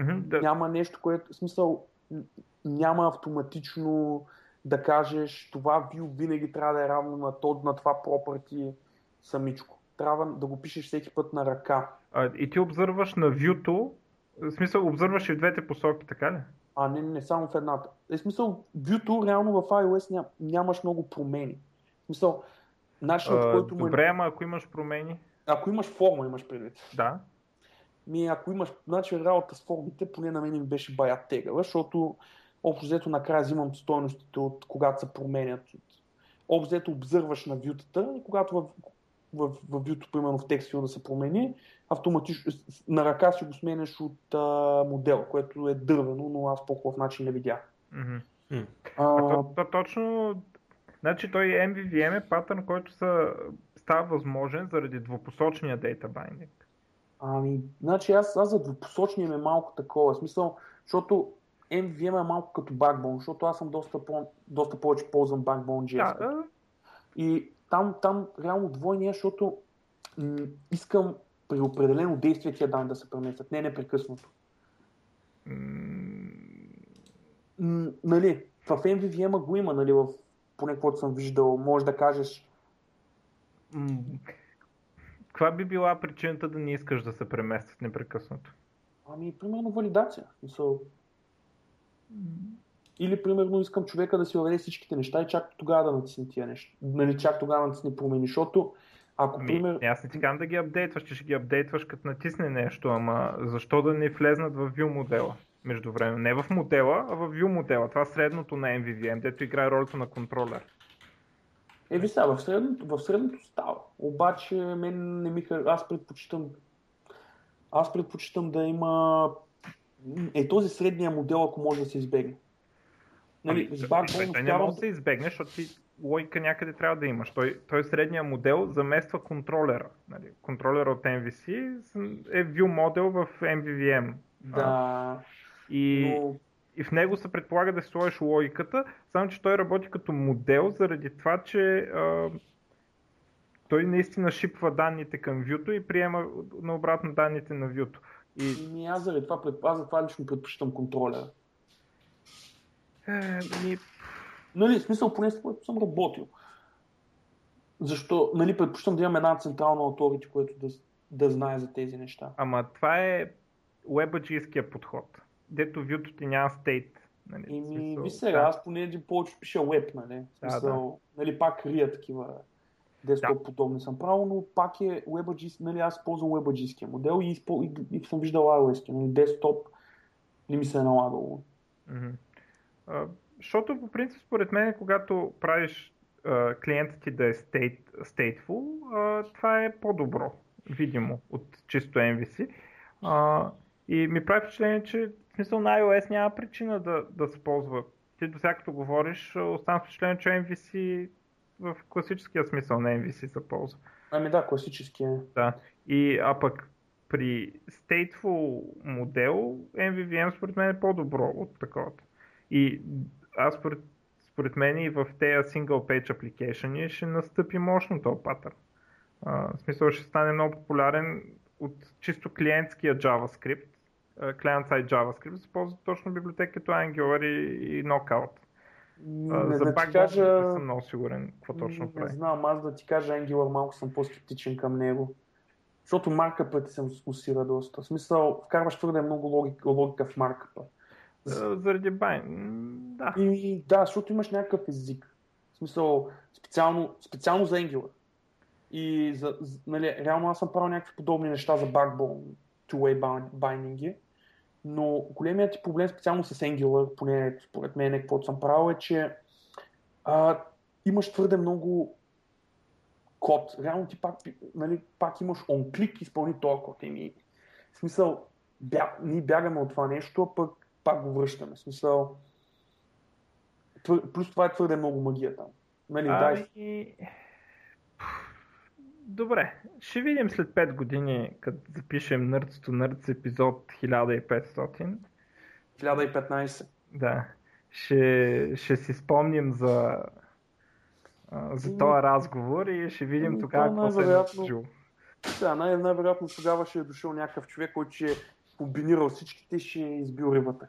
[SPEAKER 3] Mm-hmm, да.
[SPEAKER 2] Няма нещо, което, в смисъл, няма автоматично да кажеш това view винаги трябва да е равно на, то, на това property самичко. Трябва да го пишеш всеки път на ръка.
[SPEAKER 3] А, и ти обзърваш на view в смисъл обзърваш и в двете посоки, така ли?
[SPEAKER 2] А, не, не, само в едната. Е, смисъл, view реално в iOS ням, нямаш много промени. В смисъл, начинът,
[SPEAKER 3] а,
[SPEAKER 2] който
[SPEAKER 3] му... Добре, ама ако имаш промени?
[SPEAKER 2] Ако имаш форма, имаш предвид.
[SPEAKER 3] Да.
[SPEAKER 2] Ми, ако имаш, значи работа с формите, поне на мен ми беше бая тегава, защото общо взето накрая взимам стойностите от когато се променят. Общо взето обзърваш на вютата и когато в, в, в вюто, примерно в текст да се промени, автоматично на ръка си го сменяш от а, модел, което е дървено, но аз по хубав начин не видях.
[SPEAKER 3] Mm-hmm. Mm. А, а то, то, точно, значи той MVVM е патърн, който са, става възможен заради двупосочния data binding.
[SPEAKER 2] Ами, значи аз, аз за двупосочния ми е малко такова, смисъл, защото MVM е малко като Backbone, защото аз съм доста, по, доста повече ползвам Backbone.js. Да, И там, там реално двойния, защото м- искам при определено действие тия данни да се преместят, не непрекъснато. Mm. М- нали, в MVVM го има, нали, в поне каквото съм виждал, може да кажеш
[SPEAKER 3] mm. Каква би била причината да не искаш да се преместят непрекъснато?
[SPEAKER 2] Ами, примерно валидация. Мисъл... Или, примерно, искам човека да си въведе всичките неща и чак тогава да натисне тия неща. Нали, чак тогава да натисне промени, защото ако,
[SPEAKER 3] ами,
[SPEAKER 2] пример...
[SPEAKER 3] Аз не ти казвам да ги апдейтваш, че ще ги апдейтваш като натисне нещо, ама защо да не влезнат в view модела? Между време. Не в модела, а в view модела. Това средното на MVVM, дето играе ролята на контролер.
[SPEAKER 2] Е, ви сега, в средното, в средното става. Обаче, мен не ми Аз предпочитам аз предпочитам да има е този средния модел, ако може да се избегне.
[SPEAKER 3] Нали, ами, с той не може да се избегне, защото ти логика някъде трябва да имаш. Той, той средния модел замества контролера. Нали. Контролера от MVC е view модел в MVVM.
[SPEAKER 2] Да. А,
[SPEAKER 3] и, но... и в него се предполага да си сложиш логиката, само че той работи като модел заради това, че а, той наистина шипва данните към вюто и приема наобратно данните на вюто.
[SPEAKER 2] И... Ми аз заради това, пред... аз за това лично предпочитам контролера.
[SPEAKER 3] Е, ми...
[SPEAKER 2] Нали, в смисъл, поне с което съм работил. Защо, нали, предпочитам да имам една централна authority, което да, да знае за тези неща.
[SPEAKER 3] Ама това е WebAG-ския подход, дето вюто ти няма стейт.
[SPEAKER 2] Нали, И ми, ви сега, да. аз поне един повече пиша web, нали? Смисъл, да, да. нали, пак крия такива десктоп да. подобни съм правил, но пак е WebAG, нали, аз ползвам WebAG модел и, изпол, и, и, съм виждал iOS, нали, десктоп не ми се е налагало.
[SPEAKER 3] Mm-hmm. Защото по принцип според мен, когато правиш uh, клиентът ти да е state, stateful, това е по-добро, видимо, от чисто MVC. И ми прави впечатление, че в смисъл на iOS няма причина да, да се ползва. Ти до всякото говориш, оставам впечатление, че MVC в класическия смисъл на MVC се ползва.
[SPEAKER 2] Ами да, класическия.
[SPEAKER 3] Да. И, а пък при stateful модел MVVM според мен е по-добро от такова. И аз според, според мен и в тези single page application ще настъпи мощно този патър. в смисъл ще стане много популярен от чисто клиентския JavaScript, client-side JavaScript, се ползва точно библиотеката Angular и, и Knockout. Не, за да пак кажа... не съм много сигурен какво точно
[SPEAKER 2] не,
[SPEAKER 3] прави.
[SPEAKER 2] Не знам, аз да ти кажа Angular малко съм по-скептичен към него. Защото маркъпът ти се усира доста. В смисъл, вкарваш твърде много логика, логика в маркъпа.
[SPEAKER 3] Заради байн. Да.
[SPEAKER 2] И, да, защото имаш някакъв език. В смисъл, специално, специално за Angular. И за, нали, реално аз съм правил някакви подобни неща за Backbone, two-way binding но големият ти проблем специално с Angular, поне според мен, каквото съм правил, е, че а, имаш твърде много код. Реално ти пак, нали, пак имаш on-click изпълни този код. Еми, в смисъл, бя, ние бягаме от това нещо, а пък пак го връщаме. Смисъл, твър... плюс това е твърде много магия там. Нали, дай...
[SPEAKER 3] Ами... Добре, ще видим след 5 години, като запишем Nerds to Nerds епизод 1500.
[SPEAKER 2] 1015.
[SPEAKER 3] Да. Ще, ще си спомним за, а, за този разговор и ще видим тогава
[SPEAKER 2] то
[SPEAKER 3] какво се е.
[SPEAKER 2] Да, най- най-вероятно тогава ще е дошъл някакъв човек, който ще е комбинирал всичките и ще избил рибата.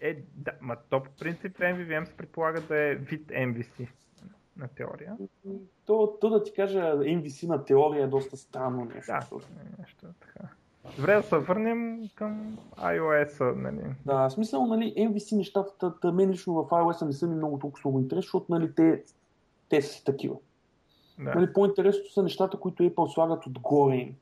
[SPEAKER 3] Е, да, ма то по принцип MVVM се предполага да е вид MVC на теория.
[SPEAKER 2] То, то да ти кажа, MVC на теория е доста странно нещо.
[SPEAKER 3] Да, нещо така. Добре да се върнем към iOS-а, нали?
[SPEAKER 2] Да, в смисъл, нали, MVC нещата, та, та, мен лично в iOS не са ми много толкова много интересни, защото нали, те, те са такива.
[SPEAKER 3] Да.
[SPEAKER 2] Нали, по-интересното са нещата, които Apple слагат отгоре им.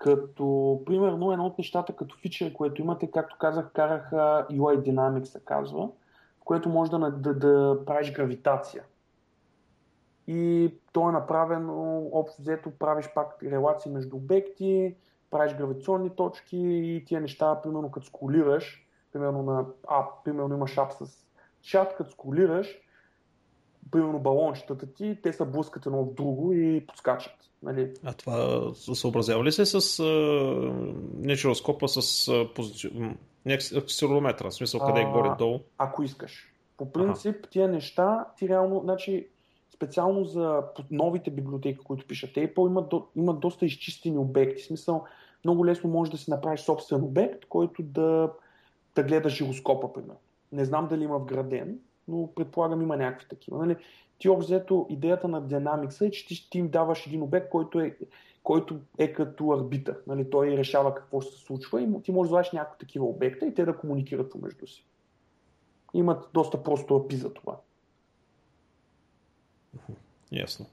[SPEAKER 2] Като, примерно, едно от нещата като фичър, което имате, както казах, караха UI Dynamics се казва, в което може да, да, да правиш гравитация. И то е направено, общо взето, правиш пак релации между обекти, правиш гравитационни точки и тия неща, примерно като сколираш, примерно на ап, примерно имаш ап с чат, като сколираш, примерно балончетата ти, те се блъскат едно в друго и подскачат. Нали?
[SPEAKER 1] А това съобразява ли се с не жироскопа, с позици... не акс- акселерометра, в смисъл къде е горе-долу?
[SPEAKER 2] Ако искаш. По принцип, тия неща, ти реално, значи, специално за новите библиотеки, които пишат Apple, имат, до, имат доста изчистени обекти. В смисъл, много лесно можеш да си направиш собствен обект, който да, да гледа жироскопа, примерно. Не знам дали има вграден, но предполагам има някакви такива. Нали? Ти общо взето идеята на Dynamics е, че ти, ти им даваш един обект, който е, който е като арбитър. Нали? Той решава какво ще се случва и ти можеш да даваш някакви такива обекта и те да комуникират помежду си. Имат доста просто API за това.
[SPEAKER 1] Ясно.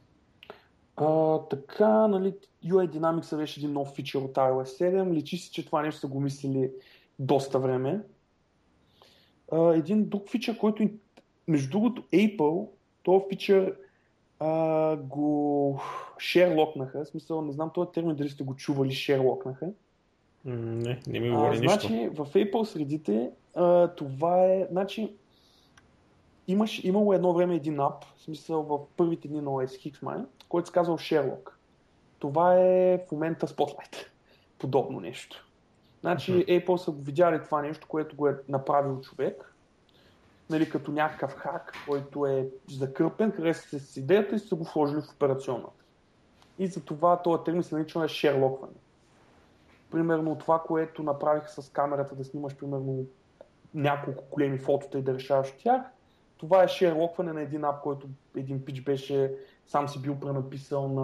[SPEAKER 2] А, така, нали, UI Dynamics беше един нов фичър от iOS 7. Личи си, че това нещо са го мислили доста време. А, един друг фичър, който, между другото, Apple, този фичър а, го шерлокнаха. В смисъл, не знам този термин дали сте го чували, шерлокнаха.
[SPEAKER 1] Не, не ми
[SPEAKER 2] А,
[SPEAKER 1] говори нищо.
[SPEAKER 2] значи, в Apple средите а, това е, значи, имаш, имало едно време един ап, в смисъл в първите дни на OS X май, който се казва Sherlock. Това е в момента Spotlight. <laughs> Подобно нещо. Значи
[SPEAKER 1] Мгм.
[SPEAKER 2] Apple са видяли това нещо, което го е направил човек, нали, като някакъв хак, който е закърпен, хареса се с идеята и са го вложили в операционната. И затова този термин се нарича шерлокване примерно това, което направих с камерата да снимаш примерно няколко големи фотота и да решаваш тях, това е шерлокване на един ап, който един пич беше, сам си бил пренаписал на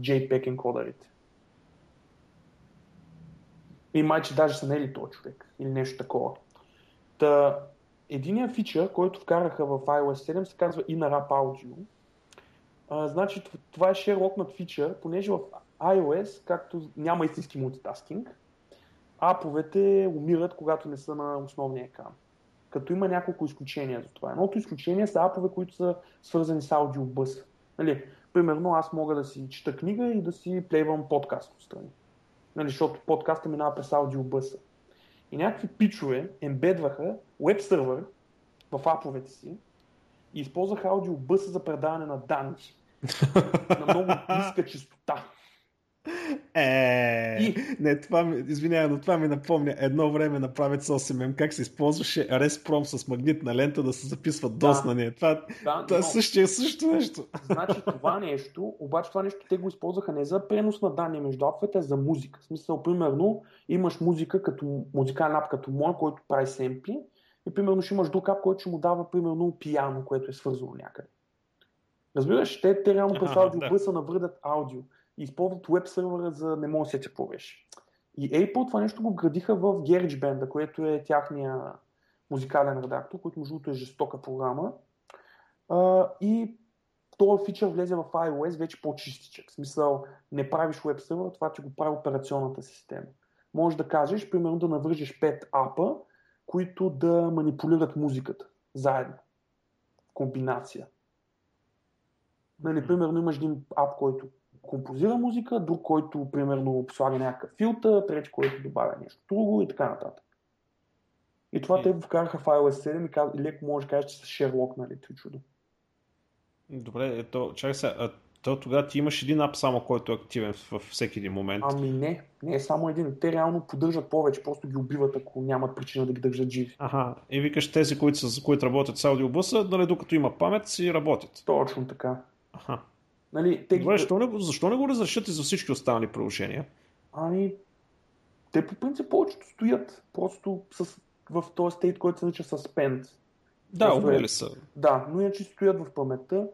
[SPEAKER 2] JPEG енкодерите. И майче даже са нели този човек или нещо такова. Та, единият фичър, който вкараха в iOS 7 се казва Inner App Audio. А, значи това е шерлокнат фичър, понеже в iOS, както няма истински мултитаскинг, аповете умират, когато не са на основния екран. Като има няколко изключения за това. Едното изключение са апове, които са свързани с аудиобъс. Нали, примерно аз мога да си чета книга и да си плейвам подкаст отстрани. Нали, защото подкаста минава през аудиобъса. И някакви пичове ембедваха веб сервер в аповете си и използваха аудиобъса за предаване на данни <laughs> на много ниска частота.
[SPEAKER 1] Е,
[SPEAKER 2] И-
[SPEAKER 1] не, това ми, извинявай, но това ми напомня едно време на правец 8M, как се използваше RESPROM с магнитна лента да се записват
[SPEAKER 2] Да.
[SPEAKER 1] DOS на нея. Това,
[SPEAKER 2] Да,
[SPEAKER 1] това
[SPEAKER 2] но,
[SPEAKER 1] същия, също нещо.
[SPEAKER 2] значи това нещо, обаче това нещо те го използваха не за пренос на данни между аповете, а за музика. В смисъл, примерно, имаш музика като музикален ап като мой, който прави семпли и примерно ще имаш друг ап, който ще му дава примерно пияно, което е свързано някъде. Разбираш, те, те реално през аудиобъса навърдат аудио и използват веб сервера за не мога да се какво беше. И Apple това нещо го вградиха в GarageBand, което е тяхния музикален редактор, който между другото е жестока програма. А, и този фичър влезе в iOS вече по-чистичък. В смисъл, не правиш веб сервер, това ти го прави операционната система. Може да кажеш, примерно да навържеш 5 апа, които да манипулират музиката заедно. В комбинация. Нали, примерно имаш един ап, който композира музика, друг, който примерно слага някакъв филтър, трети, който добавя нещо друго и така нататък. И това те го вкараха в iOS 7 и, каз... и леко може да кажеш, че са Sherlock, нали, това чудо.
[SPEAKER 1] Добре, ето, чакай сега, а то тогава ти имаш един ап само, който е активен във всеки един момент.
[SPEAKER 2] Ами не, не е само един. Те реално поддържат повече, просто ги убиват, ако нямат причина да ги държат живи.
[SPEAKER 1] Ага, и викаш тези, които, са, които работят с аудиобуса, нали, докато има памет, си работят.
[SPEAKER 2] Точно така.
[SPEAKER 1] Аха.
[SPEAKER 2] Нали, те
[SPEAKER 1] Добре,
[SPEAKER 2] ги...
[SPEAKER 1] защо не, защо не го разрешат и за всички останали приложения?
[SPEAKER 2] Ами, те по принцип повечето стоят просто с, в този стейт, който се нарича suspend.
[SPEAKER 1] Да,
[SPEAKER 2] е-
[SPEAKER 1] умрели са.
[SPEAKER 2] Да, но иначе стоят в паметта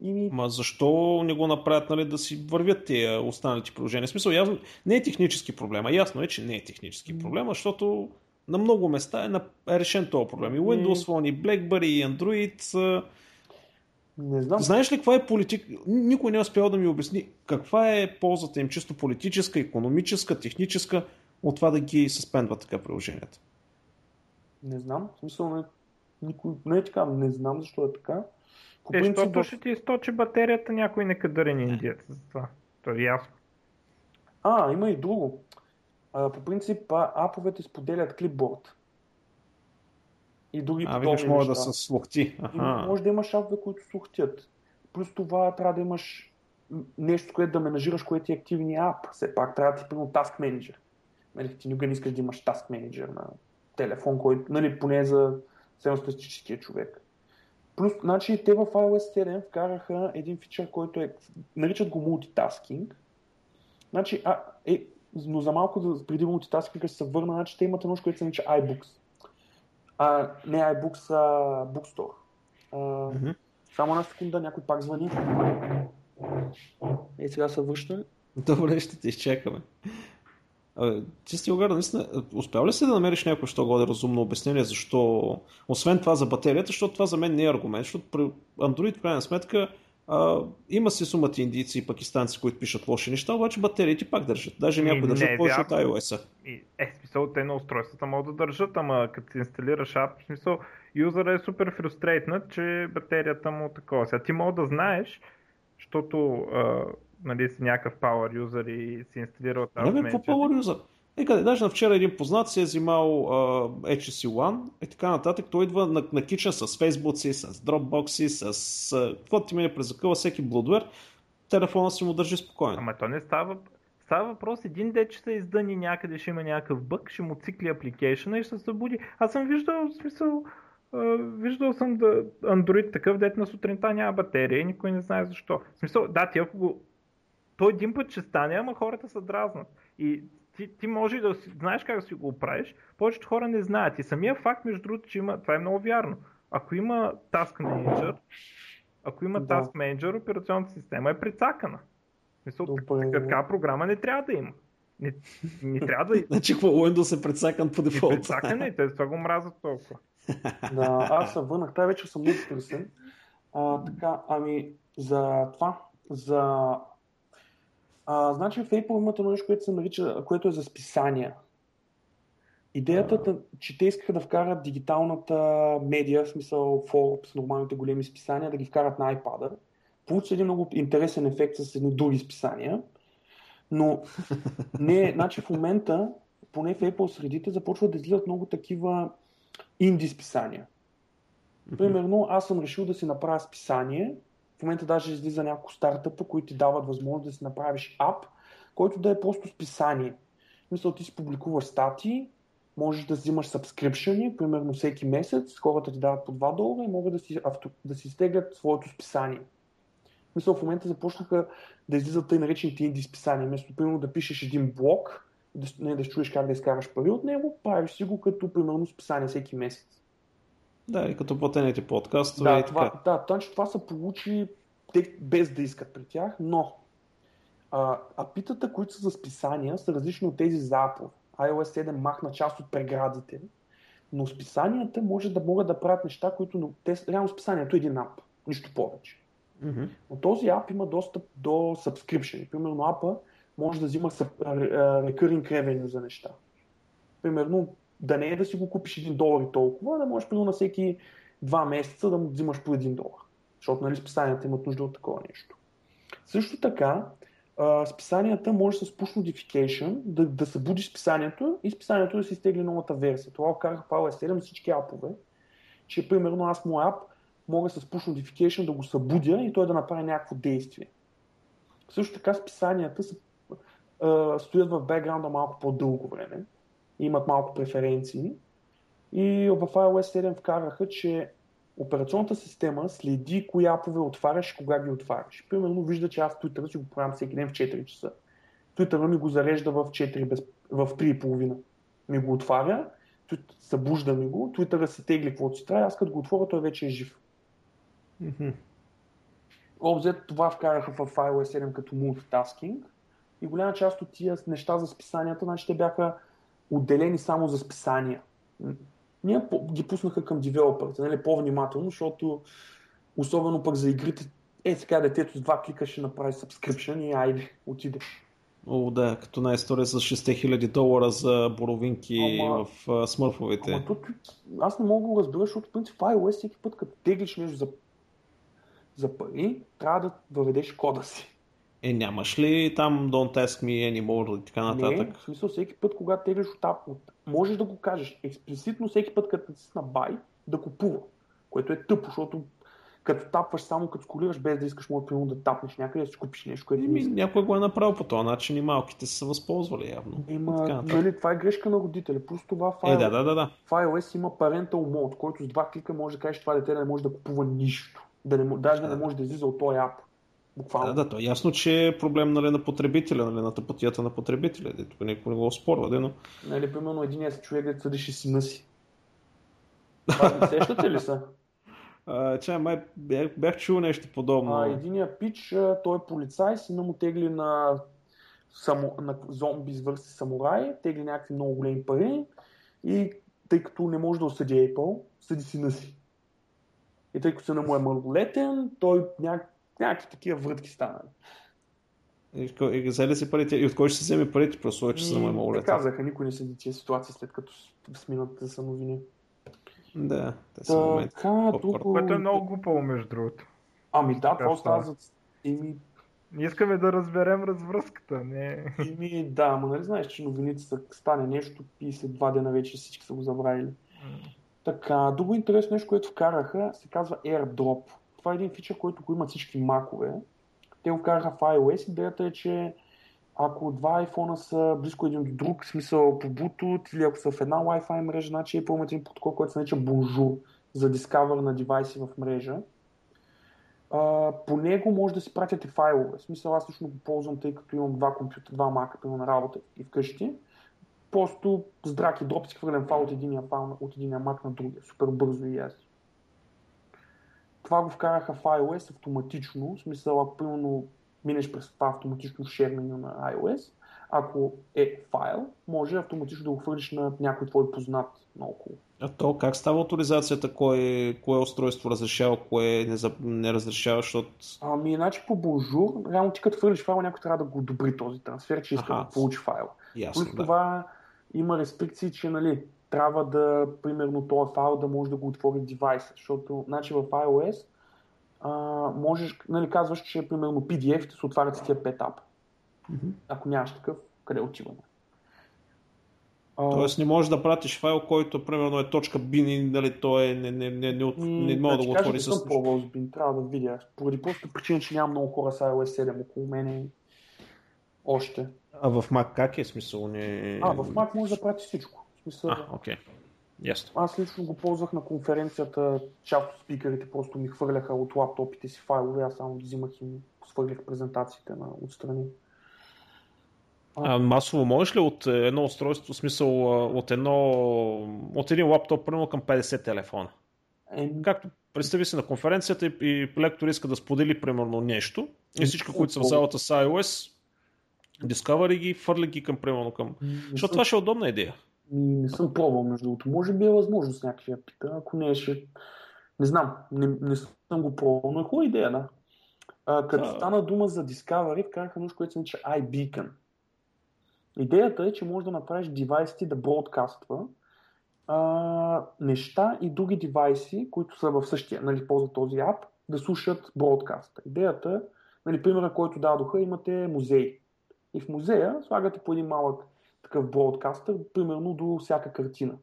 [SPEAKER 2] и.
[SPEAKER 1] Ма защо не го направят, нали, да си вървят тия останалите приложения? В смисъл, ясно, не е технически проблем, а ясно е, че не е технически проблем, защото на много места е, на, е решен този проблем. И Windows Phone, и BlackBerry, и Android. са-
[SPEAKER 2] Не знам.
[SPEAKER 1] Знаеш ли каква е политика? Никой не е успял да ми обясни каква е ползата им чисто политическа, економическа, техническа от това да ги съспендват така приложенията.
[SPEAKER 2] Не знам. В смисъл, не, никой, не е така. Не знам защо е така. По
[SPEAKER 3] Е,
[SPEAKER 2] принцип,
[SPEAKER 3] защото
[SPEAKER 2] в-
[SPEAKER 3] ще ти източи батерията някой некадърен индиец за това. То е ясно.
[SPEAKER 2] А, има и друго. А, по принцип, а, аповете споделят клипборд. И други
[SPEAKER 1] А,
[SPEAKER 2] подобни
[SPEAKER 1] може да са слухти.
[SPEAKER 2] Може да имаш апове, които слухтят. Плюс това трябва да имаш нещо, което да менажираш, което ти е активния ап. Все пак трябва да ти примерно Task Manager. Нали, ти никога не искаш да имаш Task Manager на телефон, който, нали, поне за средностатистическия човек. Плюс, значи, те в iOS 7 вкараха един фичър, който е, наричат го мултитаскинг. Значи, а, е, но за малко преди мултитаскинга се върна, значи те имат едно, което се нарича iBooks. А, не iBooks, а Bookstore. А,
[SPEAKER 1] Мгм.
[SPEAKER 2] само една секунда, някой пак звъни. Е, сега се връщам.
[SPEAKER 1] Добре, ще те изчакаме. Ти огар, наистина, успял ли си да намериш някой, що годе разумно обяснение, защо, освен това за батерията, защото това за мен не е аргумент, защото при Android в крайна сметка а, има си сумата индийци и пакистанци, които пишат лоши неща, обаче батериите пак държат. Даже някои
[SPEAKER 3] не
[SPEAKER 1] държат
[SPEAKER 3] е
[SPEAKER 1] повече от iOS-а.
[SPEAKER 3] Е, смисъл, те на устройствата могат да държат, ама като си инсталираш ап, в смисъл, юзера е супер фрустрейтнат, че батерията му такова. Сега ти мога да знаеш, защото нали, си някакъв power юзер и си инсталирал тази
[SPEAKER 1] Не бе, какво Power User? Е, къде, даже на вчера един познат си е взимал а, HSC One и така нататък. Той идва на, на кича с Facebook си, с Dropbox с... а, Какво ти мине през закъла всеки блудвер, телефона си му държи спокойно.
[SPEAKER 3] Ама то не става. Става въпрос един ден, че се издъни някъде, ще има някакъв бък, ще му цикли апликейшена и ще се събуди. Аз съм виждал, в смисъл, виждал съм да Android такъв, дет на сутринта няма батерия и никой не знае защо. В смисъл, да, ти ако го... Той един път ще стане, ама хората се дразнат. И ти, ти може да си, знаеш как да си го оправиш, повечето хора не знаят. И самия факт, между другото, че има, това е много вярно. Ако има Task Manager, ако има
[SPEAKER 2] Да.
[SPEAKER 3] Task Manager, операционната система е прецакана. Така, така програма не трябва да има. Не, не трябва да <laughs>
[SPEAKER 1] Значи какво Windows е предсакан по
[SPEAKER 3] е
[SPEAKER 1] дефолт.
[SPEAKER 3] прецакане, те това го мразят толкова. <laughs>
[SPEAKER 2] Да, аз се върнах. Тази вечер съм много. А, така, ами, за това, за... А, значи в Apple имат едно нещо, което се нарича, което е за списания. Идеята, та- че те искаха да вкарат дигиталната медия, в смисъл Forbes, нормалните големи списания, да ги вкарат на iPad. Получи един много интересен ефект с едни други списания. Но <laughs> не, значи в момента, поне в Apple средите, започват да излизат много такива инди списания. Примерно, аз съм решил да си направя списание. В момента даже излиза няколко стартъпа, които ти дават възможност да си направиш ап, който да е просто списание. Смисъл, ти си публикуваш статии, можеш да взимаш сабскрипшени, примерно всеки месец, хората ти дават по 2 долара и могат да си, авто, да си изтеглят своето списание. Смисъл, в момента започнаха да излизат тъй наречените инди списания. Вместо, примерно, да пишеш един блог, да, не да чуеш как да изкараш пари от него, правиш си го като, примерно, списание всеки месец.
[SPEAKER 1] Да, и като платените подкастове
[SPEAKER 2] Да,
[SPEAKER 1] и
[SPEAKER 2] това,
[SPEAKER 1] така.
[SPEAKER 2] да, значи това са получи те без да искат при тях, но а, апитата, които са за списания, са различни от тези за Apple. iOS 7 махна част от преградите, но списанията може да могат да правят неща, които но те, реално списанието е един ап, нищо повече.
[SPEAKER 1] Мгм.
[SPEAKER 2] Но този ап има достъп до subscription. Примерно апа може да взима а, а, recurring revenue за неща. Примерно да не е да си го купиш 1 долар и толкова, да можеш примерно на всеки два месеца да му взимаш по 1 долар. Защото нали, списанията имат нужда от такова нещо. Също така, списанията може с push notification да, да събудиш списанието и списанието да си изтегли новата версия. Това вкарах в iOS 7 всички апове, че примерно аз моя ап мога с push notification да го събудя и той да направи някакво действие. Също така списанията са, стоят в бекграунда малко по-дълго време, имат малко преференции и в iOS 7 вкараха, че операционната система следи кои апове отваряш и кога ги отваряш. Примерно вижда, че аз Twitter си го правям всеки ден в 4 часа. Twitter ми го зарежда в 4 без, в 3,5. Ми го отваря, събужда ми го, Twitter си тегли каквото си трябва, аз като го отворя, той вече е жив. Mm-hmm. Обзет това вкараха в iOS 7 като multitasking и голяма част от тия неща за списанията, значи те бяха отделени само за списания ние ги пуснаха към девелоперите, нали, по-внимателно, защото особено пък за игрите, е сега детето с два клика ще направи subscription и айде, отиде.
[SPEAKER 1] О, да, като на история с 6000 долара за боровинки ама, в uh, смърфовете.
[SPEAKER 2] Ама тут, аз не мога да го разбера, защото принцип в iOS всеки път, като теглиш нещо за, за пари, трябва да въведеш кода си.
[SPEAKER 1] Е, нямаш ли там Don't Ask Me Anymore и така нататък?
[SPEAKER 2] Не, в смисъл всеки път, когато теглиш от, от можеш да го кажеш експлицитно всеки път, като си на бай, да купува. Което е тъпо, защото като тапваш само като сколираш, без да искаш може примерно да тапнеш някъде да си купиш нещо, което
[SPEAKER 1] Еми, някой го е направил по този начин и малките са се възползвали явно.
[SPEAKER 2] Има, нали, това е грешка на родителя. Плюс това
[SPEAKER 1] в, е, да, да, да, да.
[SPEAKER 2] в iOS има parental mode, който с два клика може да кажеш това дете да не може да купува нищо. Да не, даже да не може да излиза от този ап.
[SPEAKER 1] Буквално. Да, да, то е ясно, че е проблем нали, на потребителя, нали, на тъпотията на потребителя. Тук никой не го спорва, но...
[SPEAKER 2] Нали, примерно единият човек да съдеше сина си. Това сещате ли са? <laughs>
[SPEAKER 1] А, че, май бях, бях чул нещо подобно.
[SPEAKER 2] А, единия пич, той е полицай, сина му тегли на, само, на зомби с върсти самурай, тегли някакви много големи пари и тъй като не може да осъди Apple, съди сина си. И тъй като сина му е малолетен, той няк... някакви такива врътки станали.
[SPEAKER 1] И взели си парите. И от кой ще се вземе парите, просто че са му е малолетен?
[SPEAKER 2] Казаха, никой не седи тия ситуации след като сминат са новини.
[SPEAKER 1] Да, те са момент.
[SPEAKER 3] Така, тук... Което е много глупаво, между другото.
[SPEAKER 2] Ами да, това става за... Еми...
[SPEAKER 3] Искаме да разберем развръзката, не...
[SPEAKER 2] Еми да, ама нали знаеш, че новините са стане нещо и след два дена вече всички са го забравили. Така, друго интересно нещо, което вкараха, се казва AirDrop. Това е един фичър, който го имат всички макове. Те го вкараха в iOS. Идеята е, че ако два iPhone са близко един до друг, в смисъл по Bluetooth или ако са в една Wi-Fi мрежа, значи е пълнят един протокол, който се нарича Bonjour за Discover на девайси в мрежа. Uh, по него може да си пратите файлове. В смисъл аз лично го ползвам, тъй като имам два компютъра, два мака на работа и вкъщи. Просто с драки дроп си хвърлям файл от единия файл от единия мак на другия. Супер бързо и ясно. Това го вкараха в iOS автоматично. В смисъл, ако примерно минеш през това автоматично шер меню на iOS, ако е файл, може автоматично да го хвърлиш на някой твой познат наоколо.
[SPEAKER 1] А то как става авторизацията? Кое, кое устройство разрешава, кое не, за, не разрешава, защото...
[SPEAKER 2] Ами, значи по Bonjour, реално ти като хвърлиш файл, някой трябва да го одобри този трансфер, че иска да получи файл.
[SPEAKER 1] Ясно, Плюс
[SPEAKER 2] да. това има рестрикции, че нали, трябва да, примерно, този файл да може да го отвори девайса, защото значи в iOS а, можеш, нали, казваш, че примерно PDF се отварят с тия 5 апа. Mm-hmm. Ако нямаш такъв, къде отиваме?
[SPEAKER 1] Тоест не можеш да пратиш файл, който примерно е точка bin, дали то е, не, не, не, не, не, не мога да го отвори
[SPEAKER 2] с... Не съм пробвал с bin, трябва да видя. Поради просто причина, че няма много хора с iOS 7 около мене още.
[SPEAKER 1] А в Mac как е смисъл? Не...
[SPEAKER 2] А, в Mac може да прати всичко. Смисъл...
[SPEAKER 1] А, окей. Okay. Ясно.
[SPEAKER 2] Аз лично го ползвах на конференцията, част от спикерите просто ми хвърляха от лаптопите си файлове, аз само взимах и свърлях презентациите на отстрани.
[SPEAKER 1] А, масово можеш ли от едно устройство, смисъл от, едно, от един лаптоп, примерно към 50 телефона? Е... Както представи се на конференцията и, и лектор иска да сподели примерно нещо и всички, които са в залата с iOS, Discovery ги, фърли ги към примерно към... Защото това ще е удобна идея.
[SPEAKER 2] Не съм пробвал, между другото. Може би е възможно с някакви апита. Ако не е, ще... Не знам, не, не съм го пробвал, но е хубава идея, да. А, като да. стана дума за Discovery, вкараха нещо, което се нарича iBeacon. Идеята е, че може да направиш девайс ти да бродкаства а, неща и други девайси, които са в същия, нали, ползват този ап, да слушат бродкаста. Идеята Нали, примера, който дадоха, имате музей. И в музея слагате по един малък такъв бродкастър, примерно до всяка картина.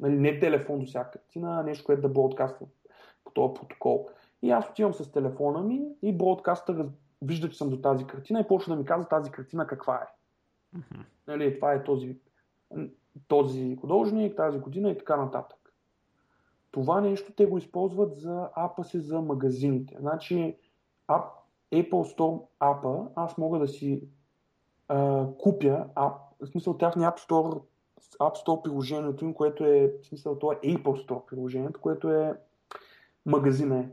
[SPEAKER 2] Нали, не телефон до всяка картина, а нещо, което да бродкаства по този протокол. И аз отивам с телефона ми и бродкастър вижда, че съм до тази картина и почва да ми казва тази картина каква е. Mm-hmm. Нали, това е този, този художник, тази година и така нататък. Това нещо те го използват за апа си за магазините. Значи ап, Apple Store апа, аз мога да си а, купя ап, в смисъл тяхния App Store, App Store приложението им, което е, в смисъл това е Apple Store приложението, което е магазина, е,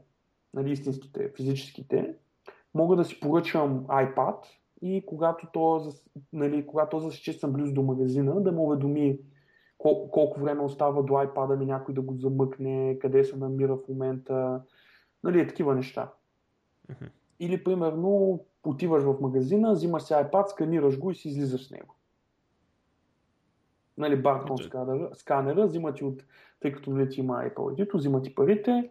[SPEAKER 2] нали, истинските, физическите. Мога да си поръчам iPad и когато то, нали, когато то съм близо до магазина, да ме уведоми кол- колко време остава до iPad ми някой да го замъкне, къде се намира в момента, нали, такива неща. Или, примерно, отиваш в магазина, взимаш си iPad, сканираш го и си излизаш с него. Нали, баркон сканера, сканера, взима ти от, тъй като нали има Apple ID, взима ти парите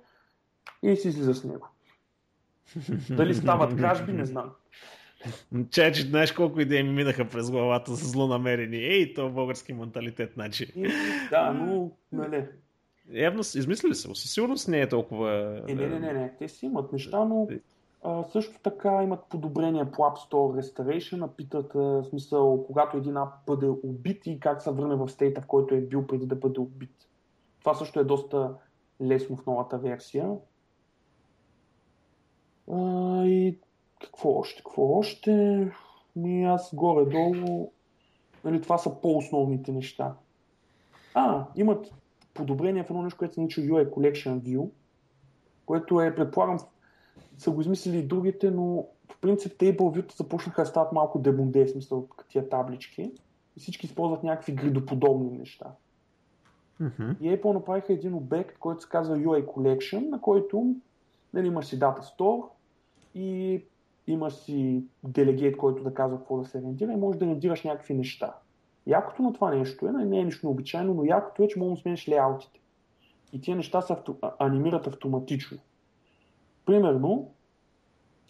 [SPEAKER 2] и си излиза с него. <laughs> Дали стават кражби, не знам.
[SPEAKER 1] Че, че знаеш колко идеи ми минаха през главата за злонамерени. Ей, то български менталитет, значи.
[SPEAKER 2] Да, но, нали.
[SPEAKER 1] Явно измислили се, със сигурност не е толкова...
[SPEAKER 2] Е, не, не, не, не, те си имат неща, но а, също така имат подобрения по App Store Restoration, питат в смисъл, когато един ап бъде убит и как се върне в стейта, в който е бил преди да бъде убит. Това също е доста лесно в новата версия. А, и какво още? Какво още? Ми аз горе-долу. Нали, това са по-основните неща. А, имат подобрение в едно нещо, което се нарича UI Collection View, което е, предполагам, са го измислили и другите, но в принцип Table View започнаха да стават малко дебунде, смисъл тия таблички. И всички използват някакви гридоподобни неща. Mm-hmm. И Apple направиха един обект, който се казва UI Collection, на който нали, имаш си Data Store и имаш си делегейт, който да казва какво да се рендира и можеш да рендираш някакви неща. Якото на това нещо е, нали, не е нищо необичайно, но якото е, че можеш да смениш леаутите. И тия неща се авто, анимират автоматично. Примерно,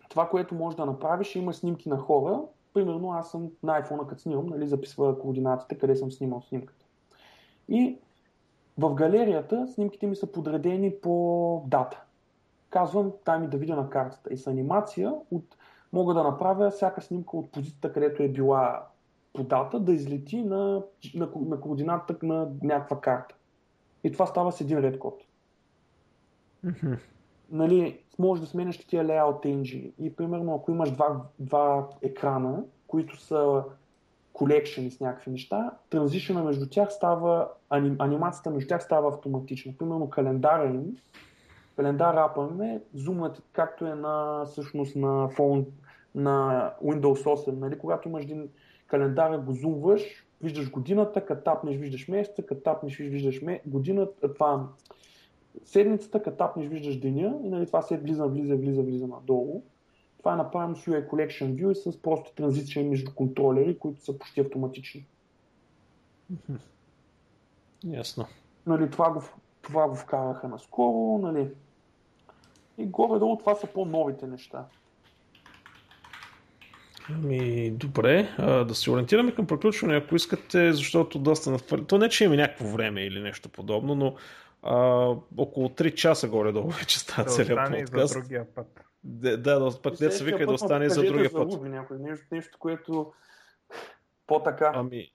[SPEAKER 2] това, което можеш да направиш, има снимки на хора. Примерно, аз съм на iPhone, като снимам, нали, записва координатите, къде съм снимал снимката. И в галерията снимките ми са подредени по дата. Казвам, дай ми да видя на картата. И с анимация от, мога да направя всяка снимка от позицията, където е била по дата, да излети на, на, на координата на някаква карта. И това става с един ред код. Нали, можеш да сменяш тия layout engine. И примерно, ако имаш два, два екрана, които са колекшени с някакви неща, транзишена между тях става, аним, анимацията между тях става автоматична. Примерно календара им, календар апаме, зумът както е на, всъщност на фон на Windows 8, нали? когато имаш един календар, го зумваш, виждаш годината, като тапнеш, виждаш месеца, като тапнеш, виждаш ме... годината, това седмицата, като тапнеш, виждаш деня и нали, това се влиза, влиза, влиза, влиза надолу. Това е направено с UI Collection View и с просто транзиция между контролери, които са почти автоматични.
[SPEAKER 1] Ясно.
[SPEAKER 2] Нали, това, го, това го вкараха наскоро. Нали. И горе-долу това са по-новите неща.
[SPEAKER 1] Ами, добре, а, да се ориентираме към приключване, ако искате, защото доста на... То не, че има някакво време или нещо подобно, но а, около 3 часа горе-долу вече става
[SPEAKER 3] да
[SPEAKER 1] целият подкаст.
[SPEAKER 3] за другия път.
[SPEAKER 1] Да, да, пък не се вика да остане за другия път.
[SPEAKER 2] За някой, нещо, нещо, което по-така.
[SPEAKER 1] Ами,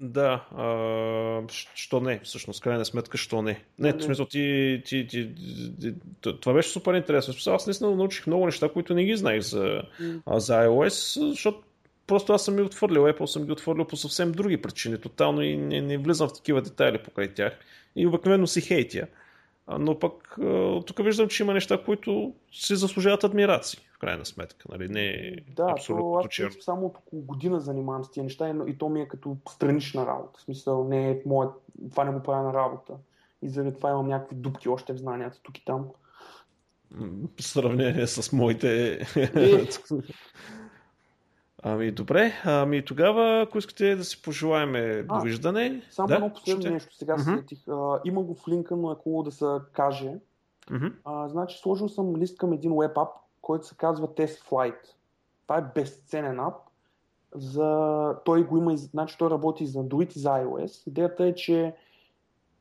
[SPEAKER 1] да, а, що не, всъщност, крайна сметка, що не. Не, в смисъл, ти, ти, ти, ти, това беше супер интересно. Аз наистина научих много неща, които не ги знаех за, за iOS, защото просто аз съм ги отвърлил, Apple съм ги отвърлил по съвсем други причини, тотално и не, не влизам в такива детайли покрай тях и обикновено си хейтя. Но пък тук виждам, че има неща, които си заслужават адмирации, в крайна сметка. Нали? Не е
[SPEAKER 2] да, абсолютно то, аз само от около година занимавам с тия неща и то ми е като странична работа. В смисъл, не е моят, това не го правя на работа. И заради това имам някакви дупки още в знанията тук и там.
[SPEAKER 1] В сравнение с моите... <laughs> Ами добре, ами тогава, ако искате да си пожелаем довиждане.
[SPEAKER 2] Само да? едно последно Ще... нещо, сега uh-huh. сетих. има го в линка, но е хубаво да се каже. Uh-huh. А, значи сложил съм лист към един веб ап, който се казва Test Flight. Това е безценен ап. За... Той го има, значи той работи за Android и за iOS. Идеята е, че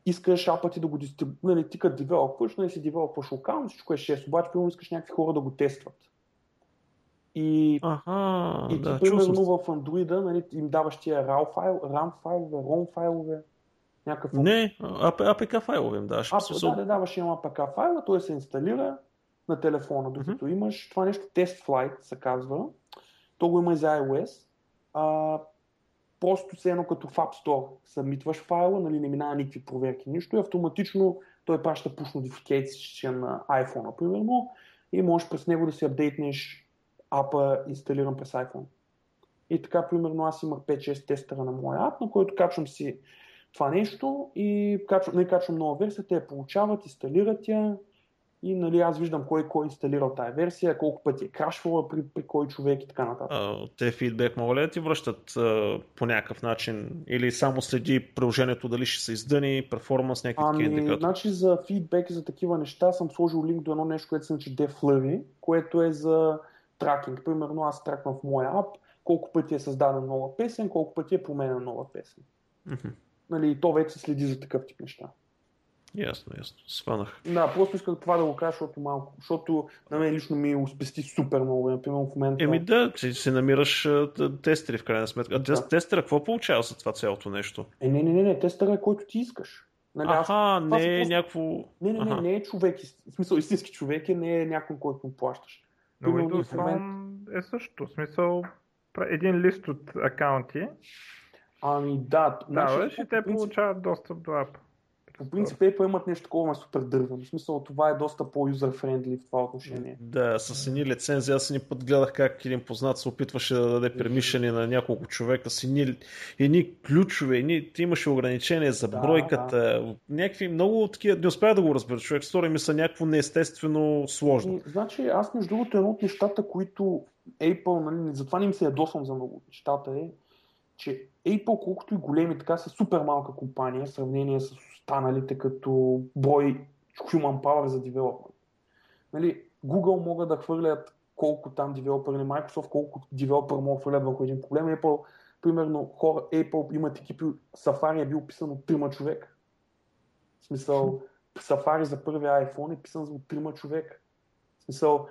[SPEAKER 2] искаш апа ти да го дистрибутираш, нали, ти като девелопваш, нали си девелопваш локално, всичко е 6, обаче примерно искаш някакви хора да го тестват. И,
[SPEAKER 1] Аха,
[SPEAKER 2] и ти,
[SPEAKER 1] да,
[SPEAKER 2] примерно в Android нали, им даваш тия RAW файл, RAM файлове, ROM файлове, някакъв
[SPEAKER 1] Не, APK файлове им даваш.
[SPEAKER 2] а,
[SPEAKER 1] смисъл,
[SPEAKER 2] да, да даваш има APK файла, той се инсталира на телефона, докато mm-hmm. имаш това нещо Test Flight се казва. То го има и за iOS. А, просто се едно като в App Store съмитваш файла, нали, не минава никакви проверки, нищо и автоматично той праща push notification на iPhone, примерно, и можеш през него да си апдейтнеш апа инсталиран през iPhone. И така, примерно, аз имах 5-6 тестера на моя ап, на който качвам си това нещо и качвам, не качвам нова версия, те я получават, инсталират я и нали, аз виждам кой кой е инсталирал тази версия, колко пъти е крашвала при, при кой човек и така нататък.
[SPEAKER 1] а, те фидбек могат ли да ти връщат а, по някакъв начин или само следи приложението дали ще се издъни, перформанс, някакви
[SPEAKER 2] Ами,
[SPEAKER 1] индикатори?
[SPEAKER 2] значи за фидбек и за такива неща съм сложил линк до едно нещо, което се нарича DevFlurry, което е за тракинг. Примерно аз траквам в моя ап колко пъти е създадена нова песен, колко пъти е променена нова песен.
[SPEAKER 1] Мгм.
[SPEAKER 2] Нали, и то вече се следи за такъв тип неща.
[SPEAKER 1] Ясно, ясно. Сванах.
[SPEAKER 2] Да, просто исках това да го кажа, защото малко, защото на мен лично ми спести супер много. Например, в момента...
[SPEAKER 1] Еми да, ти си намираш тестери в крайна сметка. А
[SPEAKER 2] Да.
[SPEAKER 1] тест, тестера какво получава за това цялото нещо?
[SPEAKER 2] Е, не, не, не, не, тестъра е който ти искаш. Нали, аз-
[SPEAKER 1] Аха,
[SPEAKER 2] са
[SPEAKER 1] не е
[SPEAKER 2] просто-
[SPEAKER 1] някакво...
[SPEAKER 2] Не, не, не,
[SPEAKER 1] Аха.
[SPEAKER 2] не е човек, в смисъл истински човек е, не е някой, който му плащаш.
[SPEAKER 3] Но Windows
[SPEAKER 2] момент-
[SPEAKER 3] Phone е също. В смисъл, един лист от акаунти
[SPEAKER 2] Ами да,
[SPEAKER 3] даваш
[SPEAKER 2] значи,
[SPEAKER 3] и те
[SPEAKER 2] принцип-
[SPEAKER 3] получават достъп до ап.
[SPEAKER 2] По принцип Apple имат нещо такова, ма супер дървено. В смисъл това е доста по-юзер-френдли в това отношение.
[SPEAKER 1] Да, с едни лицензии. Аз един път гледах как един познат се опитваше да даде пермишени на няколко човека с едни, едни ключове, едни, ти имаше ограничения за
[SPEAKER 2] Да,
[SPEAKER 1] бройката, някакви много такива, не успях да го разбера човек, стори ми са някакво неестествено сложно.
[SPEAKER 2] И, значи аз между другото едно от нещата, които Apple, нали, затова не им се ядосвам за много от нещата е, че Apple, колкото и големи, така са супер малка компания в сравнение с останалите като брой human power за девелопмент. Нали, Google могат да хвърлят колко там девелопери, или Microsoft, колко девелопери могат да хвърлят върху един проблем. Apple, примерно, хора, Apple имат екипи, Safari е бил писан от трима човека. В смисъл, Safari за първия iPhone е писан от трима човека. В смисъл,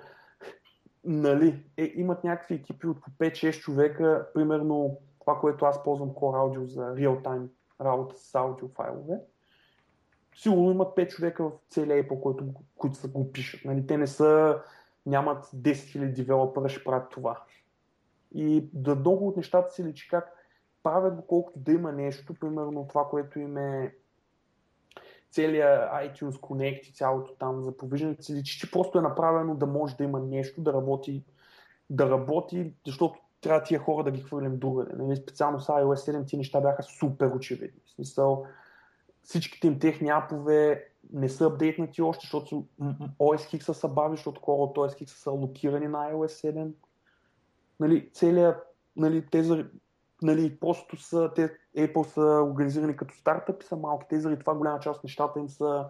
[SPEAKER 2] нали, е, имат някакви екипи от по 5-6 човека, примерно това, което аз ползвам Core Audio за real-time работа с аудио файлове. Сигурно имат 5 човека в целия Apple, които, които са го пишат. Нали, те не са, нямат 10 000 девелопера, ще правят това. И да много от нещата си личи как правят го колкото да има нещо, примерно това, което им е целият iTunes Connect и цялото там за провиждането си личи, че просто е направено да може да има нещо, да работи, да работи, защото трябва тия хора да ги хвърлим другаде. Нали? Специално с iOS 7 ти неща бяха супер очевидни. В смисъл, всичките им техни апове не са апдейтнати още, защото OS X са бави, защото хора от OS X са локирани на iOS 7. Нали, целият, нали, те за, нали, просто са, те, Apple са организирани като стартъпи, са малки, те заради това голяма част от нещата им са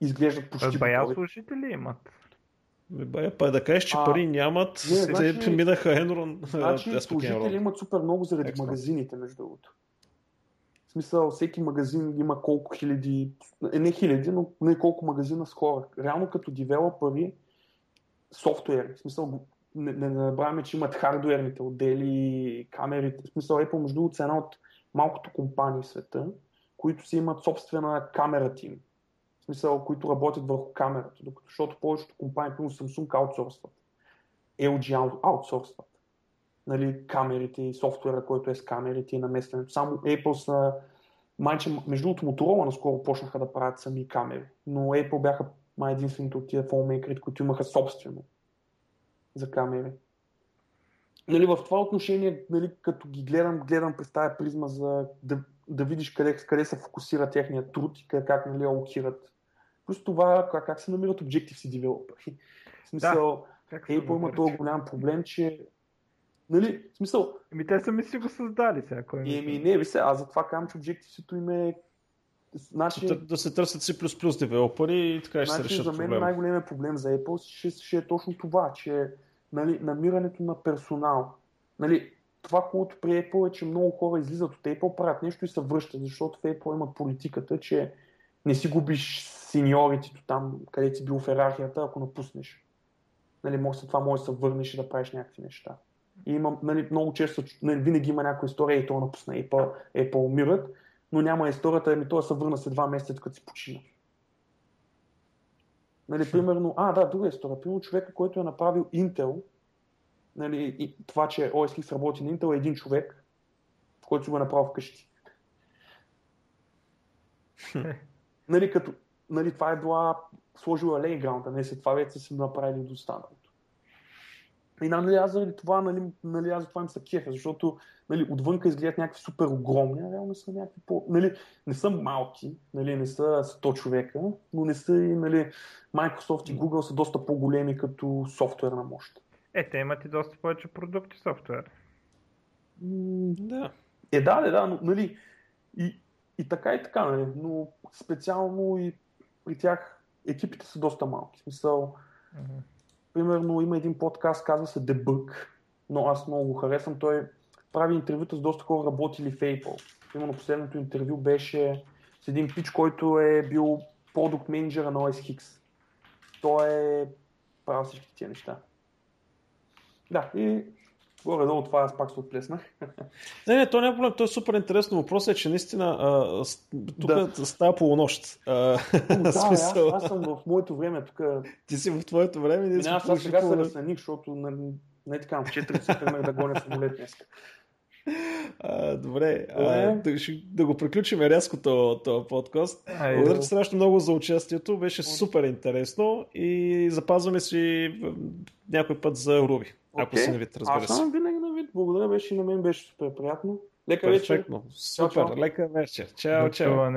[SPEAKER 2] изглеждат почти
[SPEAKER 3] Бая служители имат.
[SPEAKER 1] Бе, Бая, па да кажеш, че
[SPEAKER 2] А,
[SPEAKER 1] пари нямат,
[SPEAKER 2] не,
[SPEAKER 1] те
[SPEAKER 2] значи-
[SPEAKER 1] минаха Enron.
[SPEAKER 2] Значи служители имат супер много заради
[SPEAKER 1] Екстра.
[SPEAKER 2] магазините, между другото. В смисъл, всеки магазин има колко хиляди, е, не хиляди, но не колко магазина с хора. Реално като девелопери, софтуер, в смисъл, не, не, забравяме, че имат хардуерните отдели, камерите. В смисъл, Apple, между другото, една от малкото компании в света, които си имат собствена камера тим. Смисъл, които работят върху камерата, докато, защото повечето компании, като Samsung, аутсорстват. LG аут- аутсорстват нали, камерите и софтуера, който е с камерите и наместването. Само Apple са... Майче, между другото, Motorola наскоро почнаха да правят сами камери, но Apple бяха май единствените от тия фолмейкерите, които имаха собствено за камери. Нали, в това отношение, нали, като ги гледам, гледам през тази призма за да, да видиш къде, къде се фокусира техният труд и как, как нали, алокират. Плюс това, как, как се намират Objective-C девелопери. В смисъл,
[SPEAKER 3] се
[SPEAKER 2] Apple има този голям проблем, че Нали, в смисъл,
[SPEAKER 3] Еми те сами си го създали сега. Кой ми
[SPEAKER 2] еми не, ви се, аз затова казвам, че Objective-C им е Значи,
[SPEAKER 1] Да, да се търсят C++ девелопери и така ще се
[SPEAKER 2] значи
[SPEAKER 1] решат
[SPEAKER 2] за мен най-големият проблем за Apple ще, ще е точно това, че нали, намирането на персонал. Нали, това, което при Apple е, че много хора излизат от Apple, правят нещо и се връщат, защото в Apple имат политиката, че не си губиш сеньоритито там, където си бил в иерархията, ако напуснеш. Нали, може след това може да се върнеш и да правиш някакви неща. И има, нали, много често, нали, винаги има някоя история и то напусна Apple, Apple умират, но няма историята, ами той се върна след два месеца, като си почина. Нали, примерно, а, да, друга история. Примерно човека, който е направил Intel, нали, и това, че OS X работи на Intel е един човек, който си го е направил вкъщи. <laughs> нали, като, нали, това е била сложила лейграунда, не след това вече са направили до останалото. И нали, аз заради това, нали, нали, аз за това им са кефа, защото нали, отвънка изглеждат някакви супер огромни, а реално са някакви по... Нали, не са малки, нали, не са 100 човека, но не са и нали, Microsoft и Google са доста по-големи като софтуерна мощ.
[SPEAKER 3] Е, те имат и доста повече продукти софтуер.
[SPEAKER 1] Да.
[SPEAKER 2] Е, да, да, да, но, нали, и, и така и така, нали, но специално и при тях екипите са доста малки. В смисъл, mm-hmm. примерно има един подкаст, казва се Debug, но аз много го харесвам. Той прави интервюта с доста хора работили в Apple. Именно последното интервю беше с един пич, който е бил продукт менеджера на OS X. Той е правил всички тия неща. Да, и горе-долу това аз пак се отплеснах.
[SPEAKER 1] Не, не, то не е проблем, то е супер интересно. Въпросът е, че наистина а, тук да. става полунощ. А,
[SPEAKER 2] да, <laughs> смисъл. аз, аз, съм в моето време тук.
[SPEAKER 1] Ти си в твоето време.
[SPEAKER 2] Не, аз, аз сега се разсъних, защото не, не така, в 4 си тръгнах да гоня самолет днес.
[SPEAKER 1] А, добре, а, да, да го приключим рязко този подкаст. Благодаря ти страшно много за участието, беше супер интересно и запазваме си някой път за Руби, ако си на вид, разбира се.
[SPEAKER 2] Аз съм винаги на вид, благодаря, беше и на мен беше супер приятно. Лека
[SPEAKER 1] Перфектно. вечер. Супер, чао, чао. лека вечер. Чао, чао.